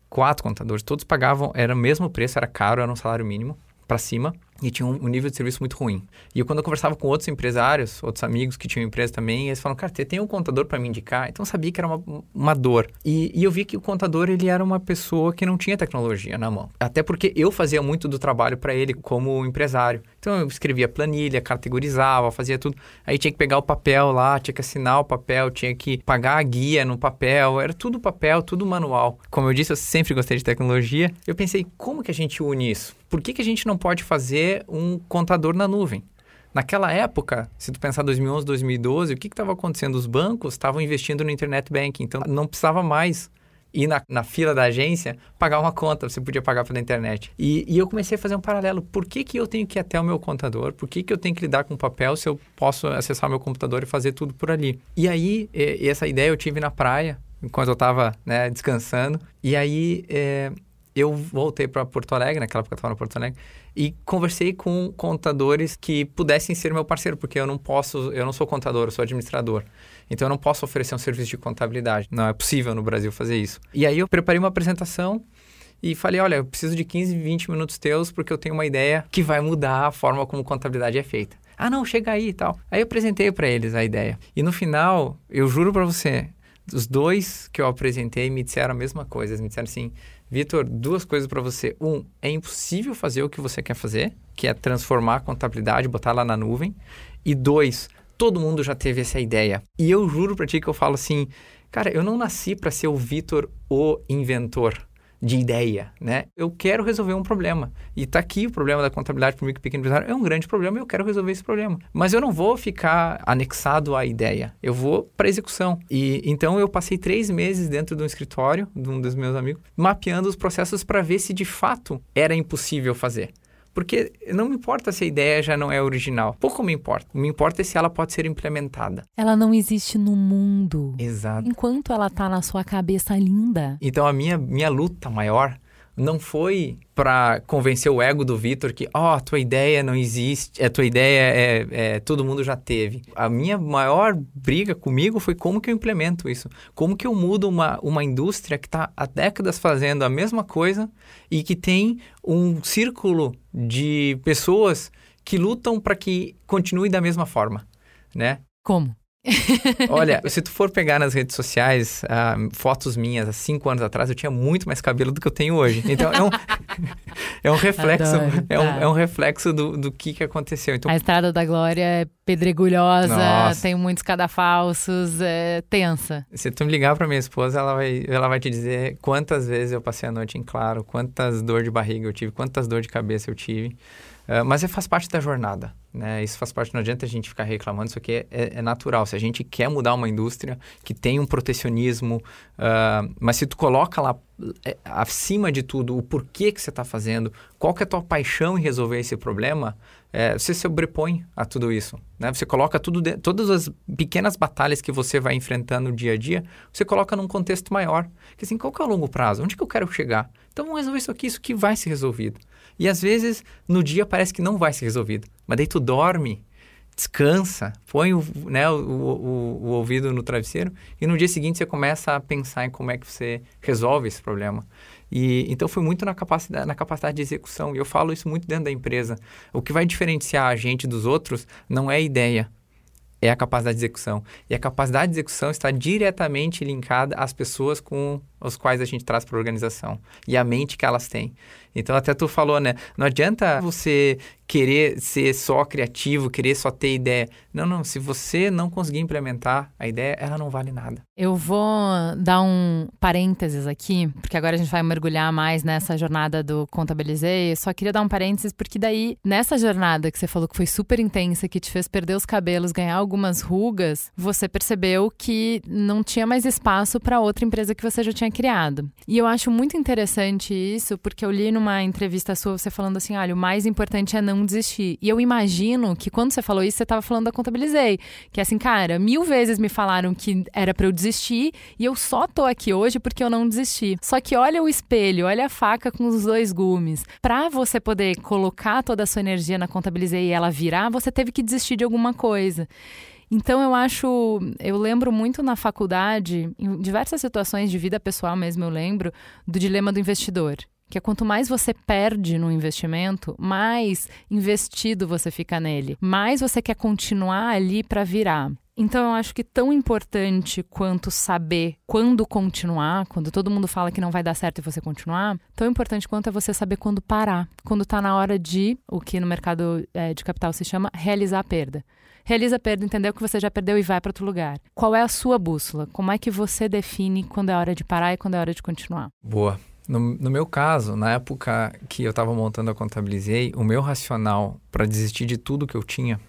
Quatro contadores. Todos pagavam, era o mesmo preço, era caro, era um salário mínimo para cima e tinha um, um, nível de serviço muito ruim. E quando eu conversava com outros empresários, outros amigos que tinham empresa também, eles falaram, cara, você tem um contador para me indicar? Então eu sabia que era uma, uma dor. E, e, eu vi que o contador, ele era uma pessoa que não tinha tecnologia na mão. Até porque eu fazia muito do trabalho para ele como empresário. Então eu escrevia planilha, categorizava, fazia tudo. Aí tinha que pegar o papel lá, tinha que assinar o papel, tinha que pagar a guia no papel, era tudo papel, tudo manual. Como eu disse, eu sempre gostei de tecnologia. Eu pensei, como que a gente une isso? Por que, que a gente não pode fazer um contador na nuvem. Naquela época, se tu pensar 2011, 2012, o que estava acontecendo? Os bancos estavam investindo no internet banking, então não precisava mais ir na, na fila da agência pagar uma conta, você podia pagar pela internet. E, e, eu comecei a fazer um paralelo. Por que, que eu tenho que ir até o meu contador? Por que, que eu tenho que lidar com papel se eu posso acessar meu computador e fazer tudo por ali? E aí, e, e essa ideia eu tive na praia, enquanto eu estava né, descansando. E aí, é, eu voltei para Porto Alegre, naquela época eu estava no Porto Alegre, e conversei com contadores que pudessem ser meu parceiro, porque eu não posso, eu não sou contador, eu sou administrador. Então eu não posso oferecer um serviço de contabilidade. Não é possível no Brasil fazer isso. E aí eu preparei uma apresentação e falei, olha, eu preciso de 15, 20 minutos teus porque eu tenho uma ideia que vai mudar a forma como contabilidade é feita. Ah, não, chega aí e tal. Aí eu apresentei para eles a ideia. E no final, eu juro para você, os dois que eu apresentei me disseram a mesma coisa. Eles me disseram assim: Vitor, duas coisas para você. Um, é impossível fazer o que você quer fazer, que é transformar a contabilidade, botar lá na nuvem. E dois, todo mundo já teve essa ideia. E eu juro para ti que eu falo assim, cara, eu não nasci para ser o Vitor o inventor de ideia, né? Eu quero resolver um problema. E está aqui o problema da contabilidade para o micro e pequeno empresário. É um grande problema e eu quero resolver esse problema. Mas eu não vou ficar anexado à ideia. Eu vou para execução. E então eu passei três meses dentro de um escritório de um dos meus amigos, mapeando os processos para ver se de fato era impossível fazer. Porque não me importa se a ideia já não é original. Pouco me importa. O me importa é se ela pode ser implementada. Ela não existe no mundo. Exato. Enquanto ela está na sua cabeça linda. Então a minha, minha luta maior não foi para convencer o ego do Vitor que, ó, oh, tua ideia não existe, a tua ideia é, é, todo mundo já teve. A minha maior briga comigo foi como que eu implemento isso, como que eu mudo uma, uma indústria que está há décadas fazendo a mesma coisa e que tem um círculo de pessoas que lutam para que continue da mesma forma, né? Como? Olha, se tu for pegar nas redes sociais uh, fotos minhas há cinco anos atrás, eu tinha muito mais cabelo do que eu tenho hoje. Então é um, é um reflexo, Adoro, é, um, tá. é um reflexo do, do que, que aconteceu. Então, a Estrada da Glória é pedregulhosa, Nossa. tem muitos cadafalsos, é tensa. Se tu me ligar para minha esposa, ela vai, ela vai te dizer quantas vezes eu passei a noite em claro, quantas dor de barriga eu tive, quantas dor de cabeça eu tive. Uh, mas é, faz parte da jornada, né? Isso faz parte, não adianta a gente ficar reclamando, isso aqui é, é, é natural. Se a gente quer mudar uma indústria que tem um protecionismo, uh, mas se tu coloca lá é, acima de tudo o porquê que você está fazendo, qual que é a tua paixão em resolver esse problema, é, você se sobrepõe a tudo isso. Né? Você coloca tudo de, todas as pequenas batalhas que você vai enfrentando no dia a dia, você coloca num contexto maior. Que assim, qual que é o longo prazo? Onde que eu quero chegar? Então vamos resolver isso aqui, isso que vai ser resolvido. E às vezes, no dia parece que não vai ser resolvido. Mas daí tu dorme, descansa, põe o, né, o, o, o, ouvido no travesseiro e no dia seguinte você começa a pensar em como é que você resolve esse problema. E então foi muito na capacidade, na capacidade de execução. E eu falo isso muito dentro da empresa. O que vai diferenciar a gente dos outros não é a ideia, é a capacidade de execução. E a capacidade de execução está diretamente linkada às pessoas com as quais a gente traz para a organização e a mente que elas têm. Então, até tu falou, né? Não adianta você querer ser só criativo, querer só ter ideia. Não, não. Se você não conseguir implementar a ideia, ela não vale nada. Eu vou dar um parênteses aqui, porque agora a gente vai mergulhar mais nessa jornada do Contabilizei. Eu só queria dar um parênteses, porque daí, nessa jornada que você falou que foi super intensa, que te fez perder os cabelos, ganhar algumas rugas, você percebeu que não tinha mais espaço para outra empresa que você já tinha criado. E eu acho muito interessante isso, porque eu li numa entrevista sua você falando assim: olha, o mais importante é não desistir. E eu imagino que quando você falou isso, você estava falando da Contabilizei. Que é assim, cara, mil vezes me falaram que era para eu desistir e eu só tô aqui hoje porque eu não desisti. Só que olha o espelho, olha a faca com os dois gumes. Para você poder colocar toda a sua energia na Contabilizei e ela virar, você teve que desistir de alguma coisa. Então eu acho, eu lembro muito na faculdade, em diversas situações de vida pessoal mesmo eu lembro do dilema do investidor que é quanto mais você perde no investimento, mais investido você fica nele, mais você quer continuar ali para virar. Então eu acho que tão importante quanto saber quando continuar, quando todo mundo fala que não vai dar certo e você continuar, tão importante quanto é você saber quando parar, quando está na hora de, o que no mercado é, de capital se chama realizar a perda. Realiza a perda, entendeu que você já perdeu e vai para outro lugar. Qual é a sua bússola? Como é que você define quando é hora de parar e quando é hora de continuar? Boa. No, no, meu caso, na época que eu estava montando a Contabilizei, o meu racional para desistir de tudo que eu tinha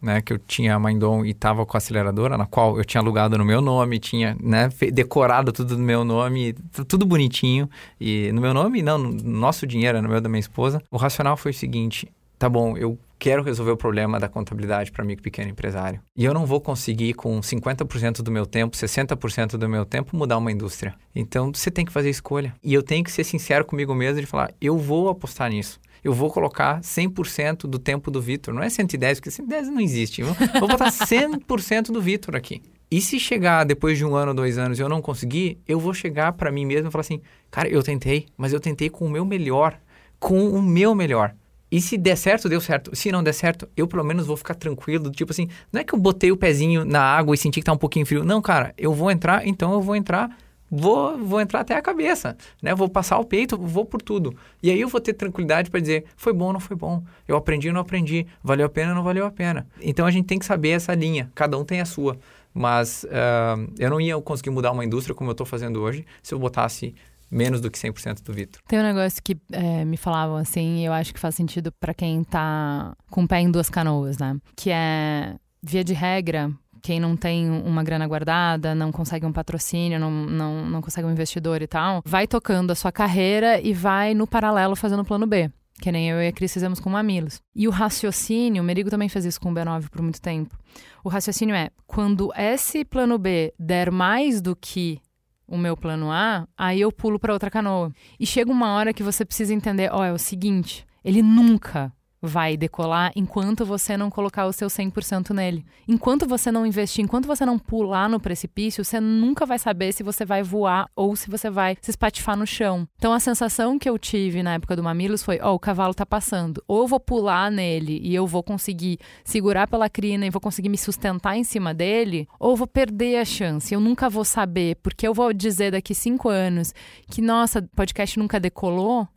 né, que eu tinha a Mindon e estava com a aceleradora, na qual eu tinha alugado no meu nome, tinha né, decorado tudo no meu nome, tudo bonitinho. E no meu nome, não, no nosso dinheiro, no meu da minha esposa. O racional foi o seguinte: tá bom, eu quero resolver o problema da contabilidade para e pequeno empresário. E eu não vou conseguir, com 50% do meu tempo, 60% do meu tempo, mudar uma indústria. Então, você tem que fazer escolha. E eu tenho que ser sincero comigo mesmo e falar, eu vou apostar nisso eu vou colocar 100% do tempo do Vitor. Não é 110, porque 110 não existe. Eu vou botar 100% do Vitor aqui. E se chegar depois de um ano, dois anos e eu não conseguir, eu vou chegar para mim mesmo e falar assim: cara, eu tentei, mas eu tentei com o meu melhor. Com o meu melhor. E se der certo, deu certo. Se não der certo, eu pelo menos vou ficar tranquilo. Tipo assim, não é que eu botei o pezinho na água e senti que tá um pouquinho frio. Não, cara, eu vou entrar, então eu vou entrar vou, vou entrar até a cabeça, né? Vou passar o peito, vou por tudo. E aí eu vou ter tranquilidade para dizer, foi bom ou não foi bom? Eu aprendi ou não aprendi? Valeu a pena ou não valeu a pena? Então a gente tem que saber essa linha, cada um tem a sua. Mas uh, eu não ia conseguir mudar uma indústria como eu estou fazendo hoje se eu botasse menos do que 100% do Vitor. Tem um negócio que é, me falavam assim, e eu acho que faz sentido para quem tá com o pé em duas canoas, né? Que é, via de regra, quem não tem uma grana guardada, não consegue um patrocínio, não, não, não consegue um investidor e tal, vai tocando a sua carreira e vai no paralelo fazendo o plano B. Que nem eu e a Cris fizemos com Mamilos. E o raciocínio, o Merigo também fez isso com o B9 por muito tempo. O raciocínio é: quando esse plano B der mais do que o meu plano A, aí eu pulo para outra canoa. E chega uma hora que você precisa entender: ó, oh, é o seguinte, ele nunca vai decolar enquanto você não colocar o seu 100% nele. Enquanto você não investir, enquanto você não pular no precipício, você nunca vai saber se você vai voar ou se você vai se espatifar no chão. Então a sensação que eu tive na época do Mamilos foi: ó, oh, o cavalo tá passando. Ou eu vou pular nele e eu vou conseguir segurar pela crina e vou conseguir me sustentar em cima dele, ou eu vou perder a chance. Eu nunca vou saber, porque eu vou dizer daqui cinco anos que, nossa, podcast nunca decolou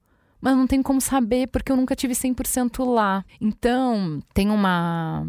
mas não tem como saber porque eu nunca tive 100% lá. Então, tem uma.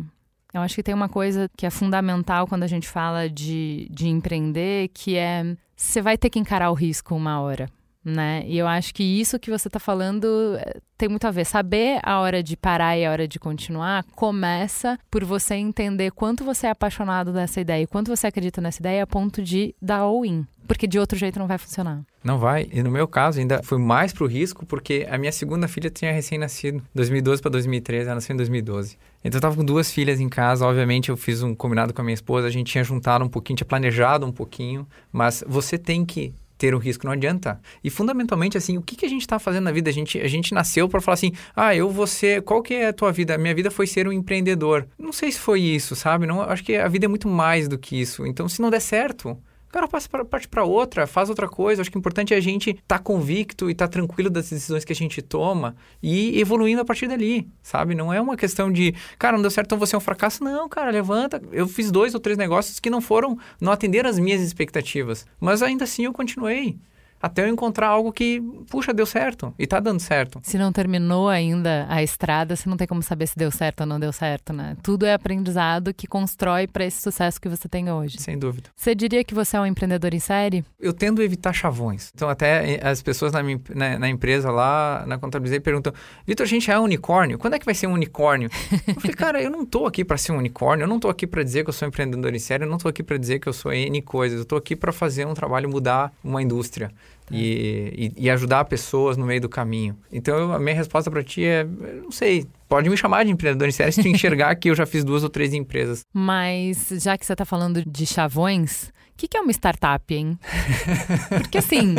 Eu acho que tem uma coisa que é fundamental quando a gente fala de, de empreender, que é você vai ter que encarar o risco uma hora. Né? E eu acho que isso que você está falando eh, tem muito a ver. Saber a hora de parar e a hora de continuar começa por você entender quanto você é apaixonado dessa ideia e quanto você acredita nessa ideia a ponto de dar all-in. Porque de outro jeito não vai funcionar. Não vai. E no meu caso, ainda fui mais pro risco, porque a minha segunda filha tinha recém-nascido. 2012 para 2013, ela nasceu em 2012. Então eu tava com duas filhas em casa. Obviamente, eu fiz um combinado com a minha esposa. A gente tinha juntado um pouquinho, tinha planejado um pouquinho. Mas você tem que ter o risco, não adianta. E fundamentalmente, assim, o que, que a gente está fazendo na vida? A gente, a gente nasceu para falar assim, ah, eu vou ser, qual que é a tua vida? A minha vida foi ser um empreendedor. Não sei se foi isso, sabe? Não, acho que a vida é muito mais do que isso. Então, se não der certo, o cara passa pra, parte para outra, faz outra coisa. Acho que o importante é a gente estar tá convicto e estar tá tranquilo das decisões que a gente toma e evoluindo a partir dali, sabe? Não é uma questão de, cara, não deu certo, então você é um fracasso. Não, cara, levanta. Eu fiz dois ou três negócios que não foram, não atenderam as minhas expectativas, mas ainda assim eu continuei até eu encontrar algo que, puxa, deu certo e tá dando certo. Se não terminou ainda a estrada, você não tem como saber se deu certo ou não deu certo, né? Tudo é aprendizado que constrói para esse sucesso que você tem hoje. Sem dúvida. Você diria que você é um empreendedor em série? Eu tendo a evitar chavões. Então, até eh, as pessoas na, minha, na, na empresa lá, na contabilidade, perguntam: Vitor, a gente é um unicórnio? Quando é que vai ser um unicórnio? eu falei, cara, eu não tô aqui para ser um unicórnio, eu não tô aqui para dizer que eu sou empreendedor em série, eu não tô aqui para dizer que eu sou N coisas, eu tô aqui para fazer um trabalho mudar uma indústria. Tá. E, e, e, ajudar pessoas no meio do caminho. Então, eu, a minha resposta para ti é, não sei, pode me chamar de empreendedor em série se tu enxergar que eu já fiz duas ou três empresas. Mas, já que você está falando de chavões, o que, que é uma startup, hein? Porque assim,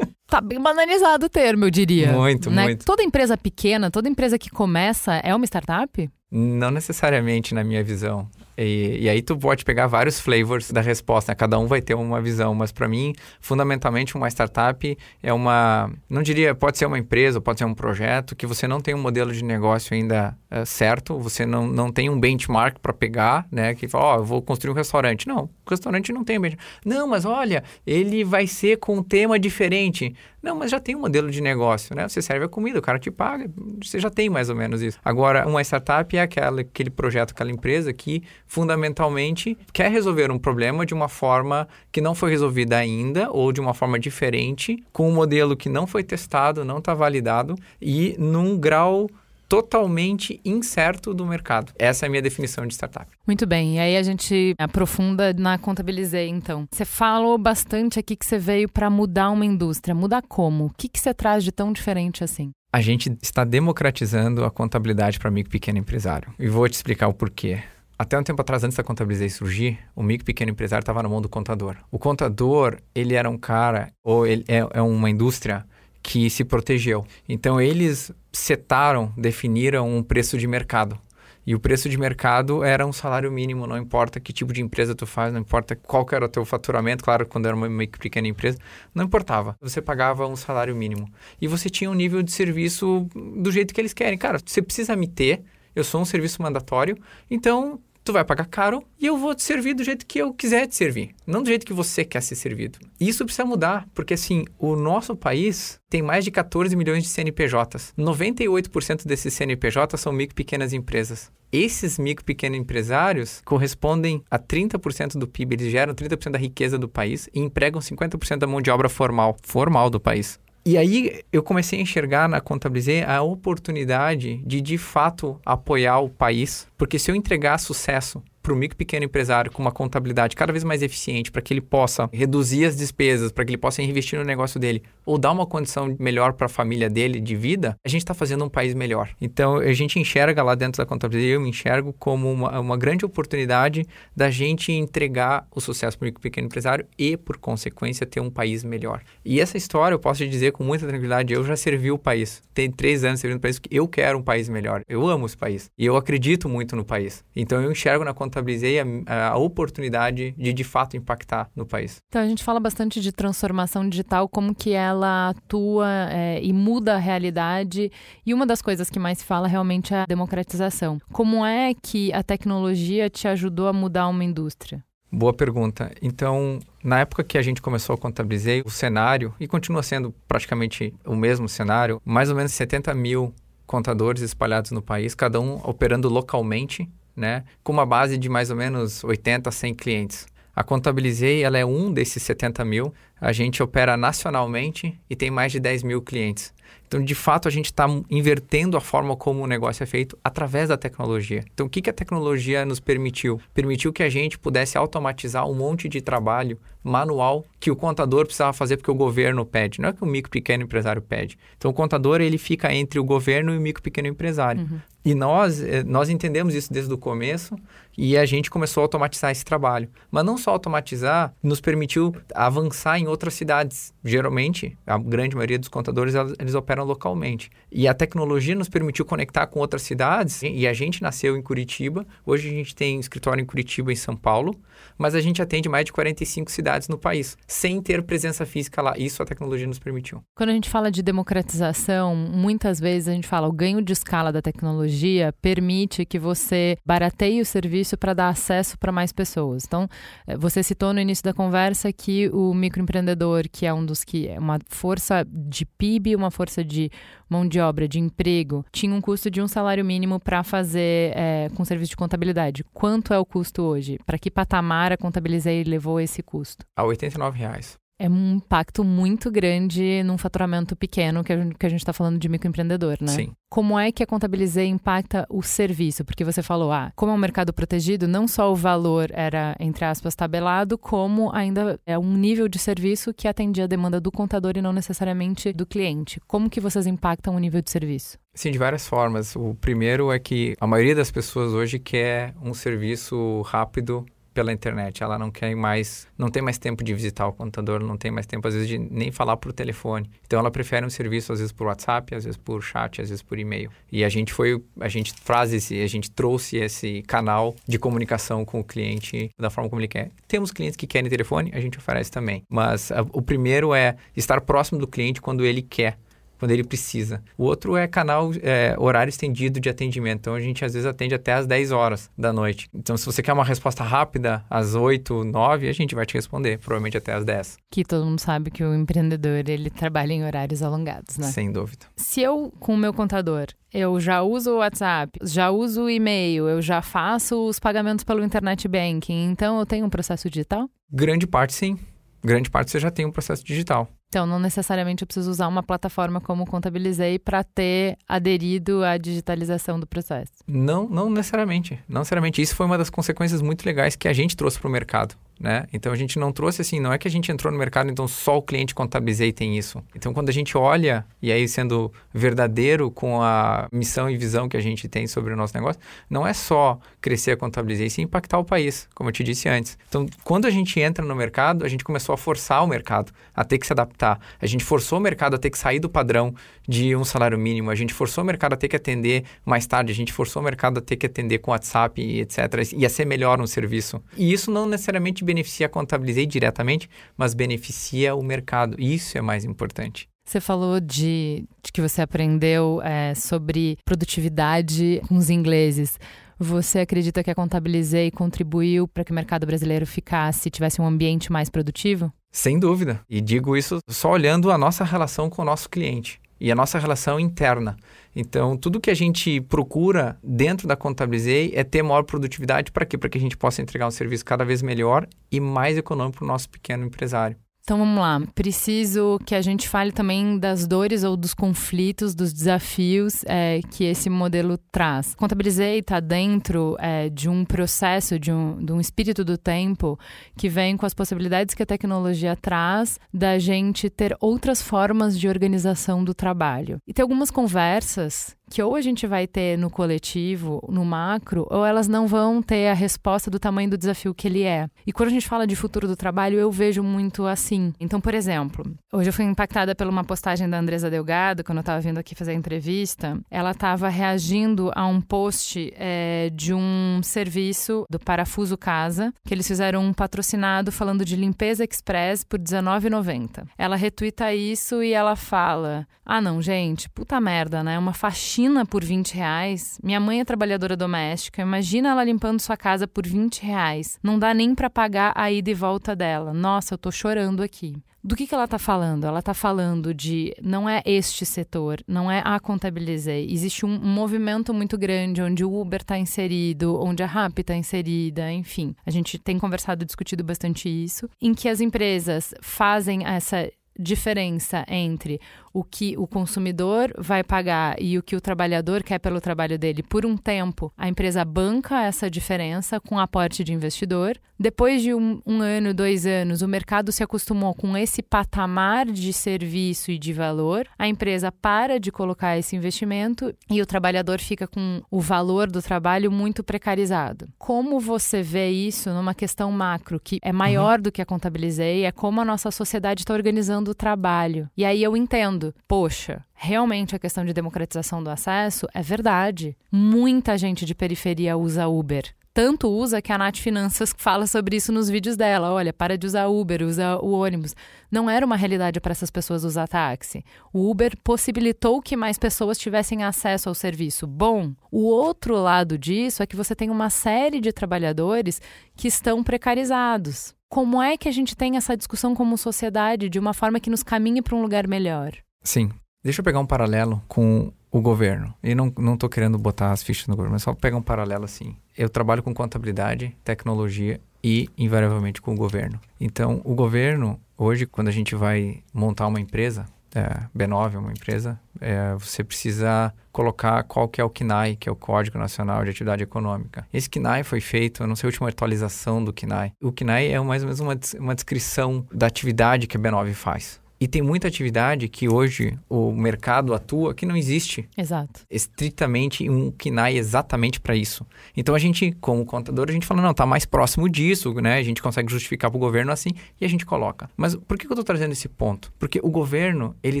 tá bem banalizado o termo, eu diria. Muito, né? muito. Toda empresa pequena, toda empresa que começa é uma startup? Não necessariamente, na minha visão. E, e, aí tu pode pegar vários flavors da resposta, né? cada um vai ter uma visão, mas para mim, fundamentalmente, uma startup é uma, não diria, pode ser uma empresa, pode ser um projeto, que você não tem um modelo de negócio ainda é, certo, você não, não tem um benchmark para pegar, né, que fala, ó, oh, eu vou construir um restaurante. Não, o restaurante não tem benchmark. Não, mas olha, ele vai ser com um tema diferente. Não, mas já tem um modelo de negócio, né? Você serve a comida, o cara te paga, você já tem mais ou menos isso. Agora, uma startup é aquela, aquele projeto, aquela empresa que fundamentalmente quer resolver um problema de uma forma que não foi resolvida ainda ou de uma forma diferente, com um modelo que não foi testado, não está validado e num grau totalmente incerto do mercado. Essa é a minha definição de startup. Muito bem, e aí a gente aprofunda na Contabilizei, então. Você falou bastante aqui que você veio para mudar uma indústria. Mudar como? O que, que você traz de tão diferente assim? A gente está democratizando a contabilidade para micro e pequeno empresário. E vou te explicar o porquê. Até um tempo atrás, antes da Contabilizei surgir, o micro e pequeno empresário estava no mão do contador. O contador, ele era um cara, ou ele é, é uma indústria que se protegeu. Então, eles setaram, definiram um preço de mercado. E o preço de mercado era um salário mínimo, não importa que tipo de empresa tu faz, não importa qual era o teu faturamento, claro, quando era uma pequena empresa, não importava. Você pagava um salário mínimo. E você tinha um nível de serviço do jeito que eles querem. Cara, você precisa me ter, eu sou um serviço mandatório, então tu vai pagar caro e eu vou te servir do jeito que eu quiser te servir, não do jeito que você quer ser servido. E isso precisa mudar, porque assim, o nosso país tem mais de 14 milhões de CNPJs. 98% desses CNPJs são micro e pequenas empresas. Esses micro e pequenos empresários correspondem a 30% do PIB, eles geram 30% da riqueza do país e empregam 50% da mão de obra formal, formal do país. E aí eu comecei a enxergar na Contabilizei a oportunidade de de fato apoiar o país, porque se eu entregar sucesso para o micro pequeno empresário com uma contabilidade cada vez mais eficiente, para que ele possa reduzir as despesas, para que ele possa investir no negócio dele, ou dar uma condição melhor para a família dele de vida, a gente está fazendo um país melhor. Então, a gente enxerga lá dentro da contabilidade, eu me enxergo como uma, uma grande oportunidade da gente entregar o sucesso para o micro pequeno empresário e, por consequência, ter um país melhor. E essa história, eu posso te dizer com muita tranquilidade, eu já servi o país. Tem três anos servindo o país, eu quero um país melhor. Eu amo esse país. E eu acredito muito no país. Então, eu enxergo na contabilidade contabilizei a, a, oportunidade de de fato impactar no país. Então a gente fala bastante de transformação digital, como que ela atua é, e muda a realidade. E uma das coisas que mais se fala realmente é a democratização. Como é que a tecnologia te ajudou a mudar uma indústria? Boa pergunta. Então, na época que a gente começou a contabilizar, o cenário, e continua sendo praticamente o mesmo cenário, mais ou menos 70 mil contadores espalhados no país, cada um operando localmente né, com uma base de mais ou menos 80 a 100 clientes. A Contabilizei ela é um desses 70 mil. A gente opera nacionalmente e tem mais de 10 mil clientes. Então, de fato, a gente está invertendo a forma como o negócio é feito através da tecnologia. Então, o que, que a tecnologia nos permitiu? Permitiu que a gente pudesse automatizar um monte de trabalho manual que o contador precisava fazer porque o governo pede. Não é que o micro pequeno empresário pede. Então, o contador ele fica entre o governo e o micro pequeno empresário. Uhum. E nós, eh, nós entendemos isso desde o começo e a gente começou a automatizar esse trabalho. Mas não só automatizar, nos permitiu avançar em outras cidades. Geralmente, a grande maioria dos contadores, eles operam localmente. E a tecnologia nos permitiu conectar com outras cidades e a gente nasceu em Curitiba. Hoje a gente tem escritório em Curitiba e São Paulo, mas a gente atende mais de 45 cidades no país, sem ter presença física lá. Isso a tecnologia nos permitiu. Quando a gente fala de democratização, muitas vezes a gente fala o ganho de escala da tecnologia permite que você barateie o serviço para dar acesso para mais pessoas. Então, eh, você citou no início da conversa que o microempreendedor, que é um dos que é uma força de PIB, uma força de mão de obra, de emprego, tinha um custo de um salário mínimo para fazer é, com serviço de contabilidade. Quanto é o custo hoje? Para que patamar a Contabilizei levou esse custo? A 89 reais é um impacto muito grande num faturamento pequeno que a gente está falando de microempreendedor, né? Sim. Como é que a Contabilizei impacta o serviço? Porque você falou, ah, como é um mercado protegido, não só o valor era, entre aspas, tabelado, como ainda é um nível de serviço que atendia a demanda do contador e não necessariamente do cliente. Como que vocês impactam o nível de serviço? Sim, de várias formas. O primeiro é que a maioria das pessoas hoje quer um serviço rápido pela internet. Ela não quer mais, não tem mais tempo de visitar o computador, não tem mais tempo às vezes de nem falar por telefone. Então ela prefere um serviço às vezes por WhatsApp, às vezes por chat, às vezes por e-mail. E a gente foi, a gente traz esse, a gente trouxe esse canal de comunicação com o cliente da forma como ele quer. Temos clientes que querem telefone, a gente oferece também. Mas a, o primeiro é estar próximo do cliente quando ele quer quando ele precisa. O outro é canal, é, horário estendido de atendimento. Então, a gente às vezes atende até às 10 horas da noite. Então, se você quer uma resposta rápida, às 8, 9, a gente vai te responder, provavelmente até às 10. Que todo mundo sabe que o empreendedor, ele trabalha em horários alongados, né? Sem dúvida. Se eu, com o meu contador, eu já uso o WhatsApp, já uso o e-mail, eu já faço os pagamentos pelo internet banking, então eu tenho um processo digital? Grande parte sim grande parte você já tem um processo digital. Então, não necessariamente eu preciso usar uma plataforma como Contabilizei para ter aderido à digitalização do processo. Não, não necessariamente. Não necessariamente. Isso foi uma das consequências muito legais que a gente trouxe para o mercado. Né? Então a gente não trouxe assim, não é que a gente entrou no mercado, então só o cliente contabilizei tem isso. Então quando a gente olha, e aí sendo verdadeiro com a missão e visão que a gente tem sobre o nosso negócio, não é só crescer a contabilizei, sim impactar o país, como eu te disse antes. Então quando a gente entra no mercado, a gente começou a forçar o mercado a ter que se adaptar. A gente forçou o mercado a ter que sair do padrão de um salário mínimo, a gente forçou o mercado a ter que atender mais tarde, a gente forçou o mercado a ter que atender com WhatsApp e etc. Ia ser melhor um serviço. E isso não necessariamente beneficia a Contabilizei diretamente, mas beneficia o mercado. Isso é mais importante. Você falou de, de que você aprendeu é, sobre produtividade com os ingleses. Você acredita que a Contabilizei contribuiu para que o mercado brasileiro ficasse, tivesse um ambiente mais produtivo? Sem dúvida. E digo isso só olhando a nossa relação com o nosso cliente e a nossa relação interna. Então, tudo que a gente procura dentro da Contabilizei é ter maior produtividade para quê? Para que a gente possa entregar um serviço cada vez melhor e mais econômico para o nosso pequeno empresário. Então vamos lá. Preciso que a gente fale também das dores ou dos conflitos, dos desafios é, que esse modelo traz. Contabilizei está dentro é, de um processo, de um, de um espírito do tempo que vem com as possibilidades que a tecnologia traz da gente ter outras formas de organização do trabalho. E tem algumas conversas que ou a gente vai ter no coletivo, no macro, ou elas não vão ter a resposta do tamanho do desafio que ele é. E quando a gente fala de futuro do trabalho, eu vejo muito assim. Então, por exemplo, hoje eu fui impactada por uma postagem da Andresa Delgado, quando eu estava vindo aqui fazer a entrevista. Ela estava reagindo a um post é, de um serviço do Parafuso Casa, que eles fizeram um patrocinado falando de limpeza express por R$19,90. Ela retuita isso e ela fala: Ah, não, gente, puta merda, né? Uma faxina faxina por 20 reais. Minha mãe é trabalhadora doméstica. Imagina ela limpando sua casa por 20 reais. Não dá nem para pagar a ida e volta dela. Nossa, eu tô chorando aqui. Do que, que ela está falando? Ela está falando de não é este setor, não é a contabilizei. Existe um, movimento muito grande onde o Uber está inserido, onde a Rappi está inserida, enfim. A gente tem conversado e discutido bastante isso, em que as empresas fazem essa diferença entre o que o consumidor vai pagar e o que o trabalhador quer pelo trabalho dele por um tempo, a empresa banca essa diferença com aporte de investidor. Depois de um, um, ano, dois anos, o mercado se acostumou com esse patamar de serviço e de valor, a empresa para de colocar esse investimento e o trabalhador fica com o valor do trabalho muito precarizado. Como você vê isso numa questão macro, que é maior uhum. do que a contabilizei, é como a nossa sociedade está organizando o trabalho. E aí eu entendo poxa, realmente a questão de democratização do acesso é verdade. Muita gente de periferia usa Uber. Tanto usa que a Nath Finanças fala sobre isso nos vídeos dela. Olha, para de usar Uber, usa o ônibus. Não era uma realidade para essas pessoas usar táxi. O Uber possibilitou que mais pessoas tivessem acesso ao serviço. Bom, o outro lado disso é que você tem uma série de trabalhadores que estão precarizados. Como é que a gente tem essa discussão como sociedade de uma forma que nos caminhe para um lugar melhor? Sim. Deixa eu pegar um paralelo com o governo. E não, não tô querendo botar as fichas no governo, mas só pegar um paralelo assim. Eu trabalho com contabilidade, tecnologia e, invariavelmente, com o governo. Então, o governo, hoje, quando a gente vai montar uma empresa, é, B9 é uma empresa, é, você precisa colocar qual que é o KNAI, que é o Código Nacional de Atividade Econômica. Esse KNAI foi feito, eu não sei a última atualização do KNAI. O KNAI é mais ou menos uma, uma descrição da atividade que a B9 faz. E tem muita atividade que hoje o mercado atua que não existe. Exato. Estritamente um KNAI exatamente para isso. Então a gente, como contador, a gente fala, não, tá mais próximo disso, né? A gente consegue justificar para o governo assim e a gente coloca. Mas por que eu estou trazendo esse ponto? Porque o governo, ele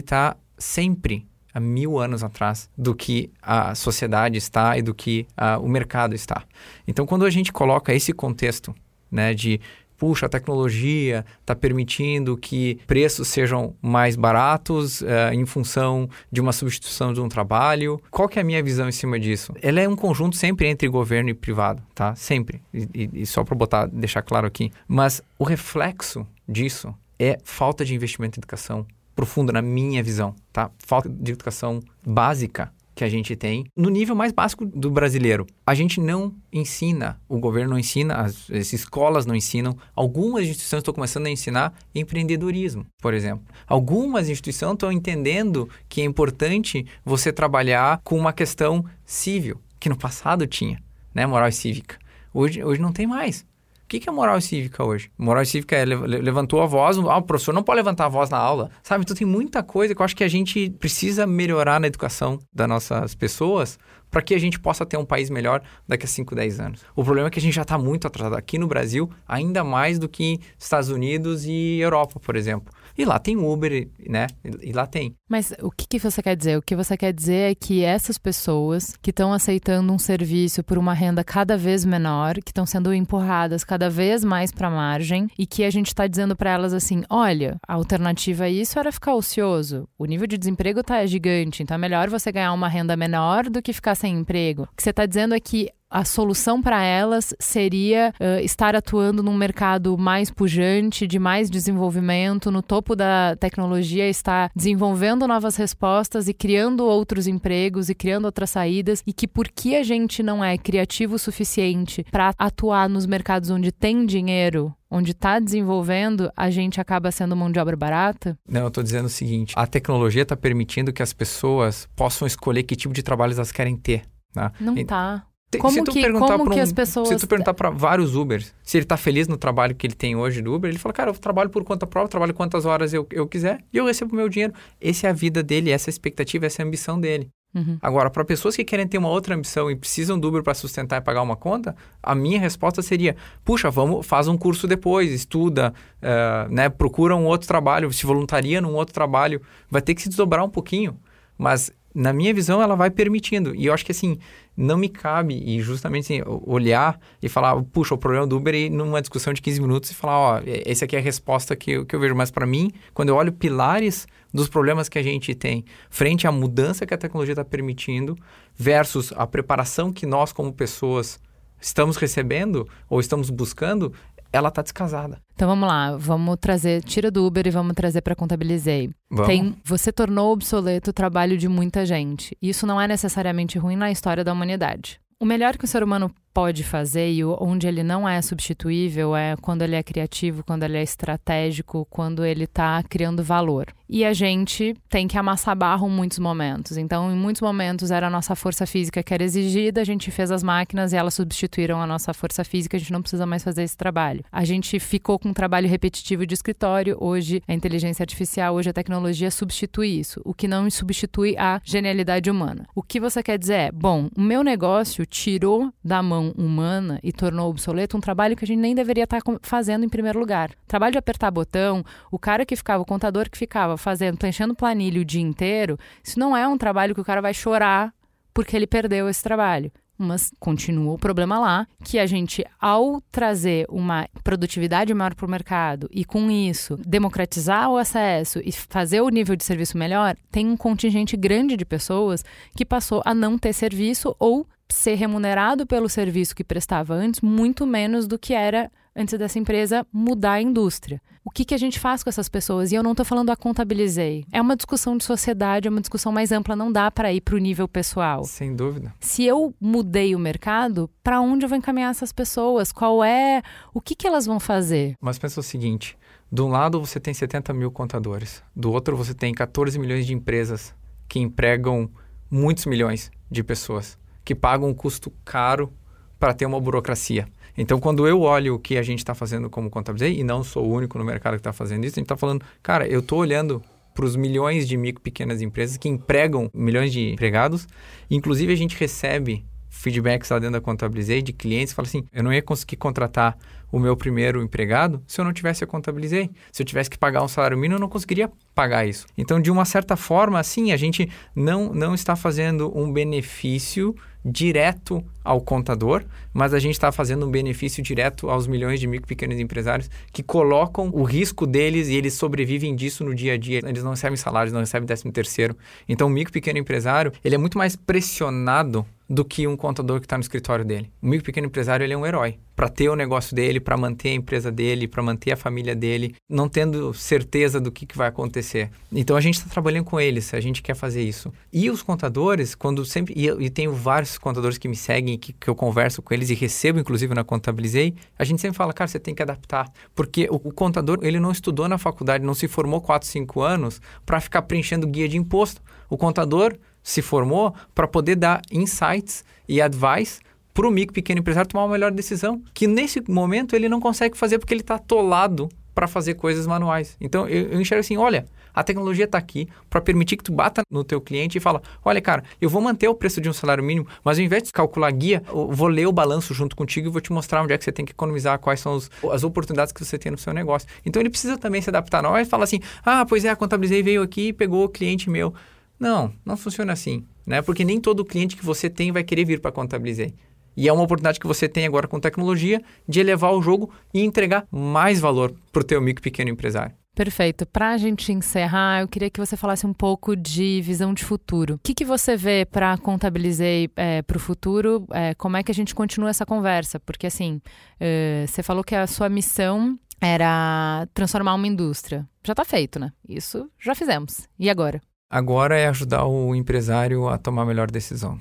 está sempre há mil anos atrás do que a sociedade está e do que a, o mercado está. Então, quando a gente coloca esse contexto né, de puxa, a tecnologia está permitindo que preços sejam mais baratos uh, em função de uma substituição de um trabalho. Qual que é a minha visão em cima disso? Ela é um conjunto sempre entre governo e privado, tá? Sempre. E, e, só para botar, deixar claro aqui. Mas o reflexo disso é falta de investimento em educação profunda na minha visão, tá? Falta de educação básica que a gente tem no nível mais básico do brasileiro. A gente não ensina, o governo não ensina, as, as escolas não ensinam, algumas instituições estão começando a ensinar empreendedorismo, por exemplo. Algumas instituições estão entendendo que é importante você trabalhar com uma questão civil, que no passado tinha, né, moral e cívica. Hoje, hoje não tem mais que, que é moral cívica hoje? Moral cívica é levantou a voz, ah, o professor não pode levantar a voz na aula, sabe? Então tem muita coisa que eu acho que a gente precisa melhorar na educação das nossas pessoas para que a gente possa ter um país melhor daqui a 5, 10 anos. O problema é que a gente já está muito atrasado aqui no Brasil, ainda mais do que Estados Unidos e Europa, por exemplo. E lá tem Uber, né? E lá tem. Mas o que, que você quer dizer? O que você quer dizer é que essas pessoas que estão aceitando um serviço por uma renda cada vez menor, que estão sendo empurradas cada vez mais para a margem e que a gente está dizendo para elas assim: olha, a alternativa a isso era ficar ocioso. O nível de desemprego tá gigante, então é melhor você ganhar uma renda menor do que ficar sem emprego. O que você está dizendo é que a solução para elas seria uh, estar atuando num mercado mais pujante, de mais desenvolvimento, no topo da tecnologia, estar desenvolvendo novas respostas e criando outros empregos e criando outras saídas, e que porque a gente não é criativo o suficiente para atuar nos mercados onde tem dinheiro, onde está desenvolvendo, a gente acaba sendo mão de obra barata? Não, eu estou dizendo o seguinte: a tecnologia está permitindo que as pessoas possam escolher que tipo de trabalho elas querem ter. Né? Não está. Como se tu que, perguntar como um, que as pessoas... Se tu perguntar para vários Ubers se ele está feliz no trabalho que ele tem hoje do Uber, ele fala, cara, eu trabalho por conta própria, trabalho quantas horas eu, eu quiser e eu recebo o meu dinheiro. Essa é a vida dele, essa é a expectativa, essa é a ambição dele. Uhum. Agora, para pessoas que querem ter uma outra ambição e precisam do Uber para sustentar e pagar uma conta, a minha resposta seria: puxa, vamos, faz um curso depois, estuda, uh, né, procura um outro trabalho, se voluntaria num outro trabalho, vai ter que se desdobrar um pouquinho. Mas na minha visão, ela vai permitindo. E eu acho que assim, não me cabe e justamente assim, olhar e falar, puxa, o problema do Uber e numa discussão de 15 minutos e falar, ó, esse aqui é a resposta que eu, que eu vejo. Mas para mim, quando eu olho pilares dos problemas que a gente tem frente à mudança que a tecnologia está permitindo versus a preparação que nós como pessoas estamos recebendo ou estamos buscando, ela está descasada. Então vamos lá, vamos trazer, tira do Uber e vamos trazer para Contabilizei. Vamos. Tem, você tornou obsoleto o trabalho de muita gente. Isso não é necessariamente ruim na história da humanidade. O melhor que o ser humano pode fazer e onde ele não é substituível é quando ele é criativo, quando ele é estratégico, quando ele está criando valor. E a gente tem que amassar barro em muitos momentos. Então, em muitos momentos era a nossa força física que era exigida, a gente fez as máquinas e elas substituíram a nossa força física, a gente não precisa mais fazer esse trabalho. A gente ficou com um trabalho repetitivo de escritório, hoje a inteligência artificial, hoje a tecnologia substitui isso, o que não substitui a genialidade humana. O que você quer dizer é, bom, o meu negócio tirou da mão humana e tornou obsoleto um trabalho que a gente nem deveria estar fazendo em primeiro lugar. Trabalho de apertar botão, o cara que ficava, o contador que ficava fazendo, preenchendo planilha o dia inteiro, isso não é um trabalho que o cara vai chorar porque ele perdeu esse trabalho mas continua o problema lá, que a gente, ao trazer uma produtividade maior para o mercado e com isso democratizar o acesso e fazer o nível de serviço melhor, tem um contingente grande de pessoas que passou a não ter serviço ou ser remunerado pelo serviço que prestava antes muito menos do que era antes dessa empresa mudar a indústria. O que, que a gente faz com essas pessoas? E eu não estou falando a contabilizei. É uma discussão de sociedade, é uma discussão mais ampla, não dá para ir para o nível pessoal. Sem dúvida. Se eu mudei o mercado, para onde eu vou encaminhar essas pessoas? Qual é. O que, que elas vão fazer? Mas pensa o seguinte: de um lado você tem 70 mil contadores, do outro você tem 14 milhões de empresas que empregam muitos milhões de pessoas que pagam um custo caro para ter uma burocracia. Então, quando eu olho o que a gente está fazendo como contabilidade, e não sou o único no mercado que está fazendo isso, a gente está falando, cara, eu estou olhando para os milhões de micro pequenas empresas que empregam milhões de empregados. Inclusive, a gente recebe feedbacks lá dentro da Contabilizei de clientes que falam assim: eu não ia conseguir contratar o meu primeiro empregado se eu não tivesse a Contabilizei. Se eu tivesse que pagar um salário mínimo, eu não conseguiria pagar isso. Então, de uma certa forma, assim, a gente não, não está fazendo um benefício direto ao contador, mas a gente está fazendo um benefício direto aos milhões de micro e pequenos empresários que colocam o risco deles e eles sobrevivem disso no dia a dia. Eles não recebem salários, não recebem décimo terceiro. Então, o micro e pequeno empresário, ele é muito mais pressionado do que um contador que está no escritório dele. O micro e pequeno empresário, ele é um herói para ter o negócio dele, para manter a empresa dele, para manter a família dele, não tendo certeza do que, que vai acontecer. Então a gente está trabalhando com eles, a gente quer fazer isso. E os contadores, quando sempre. E, e tenho vários contadores que me seguem, que, que eu converso com eles e recebo, inclusive, na Contabilizei, a gente sempre fala, cara, você tem que adaptar. Porque o, o contador, ele não estudou na faculdade, não se formou 4, 5 anos para ficar preenchendo guia de imposto. O contador se formou para poder dar insights e advice para o micro pequeno empresário tomar uma melhor decisão, que nesse momento ele não consegue fazer porque ele está atolado para fazer coisas manuais. Então eu, eu enxergo assim, olha, a tecnologia está aqui para permitir que tu bata no teu cliente e fala, olha cara, eu vou manter o preço de um salário mínimo, mas ao invés de calcular guia, eu vou ler o balanço junto contigo e vou te mostrar onde é que você tem que economizar, quais são os, as oportunidades que você tem no seu negócio. Então ele precisa também se adaptar. Não é falar assim, ah, pois é, a Contabilizei veio aqui e pegou o cliente meu. Não, não funciona assim, né? Porque nem todo cliente que você tem vai querer vir para Contabilizei. E é uma oportunidade que você tem agora com tecnologia de elevar o jogo e entregar mais valor para o teu micro pequeno empresário. Perfeito. Para a gente encerrar, eu queria que você falasse um pouco de visão de futuro. O que, que você vê para contabilizei é, para o futuro? É, como é que a gente continua essa conversa? Porque assim, é, você falou que a sua missão era transformar uma indústria. Já está feito, né? Isso já fizemos. E agora? Agora é ajudar o empresário a tomar a melhor decisão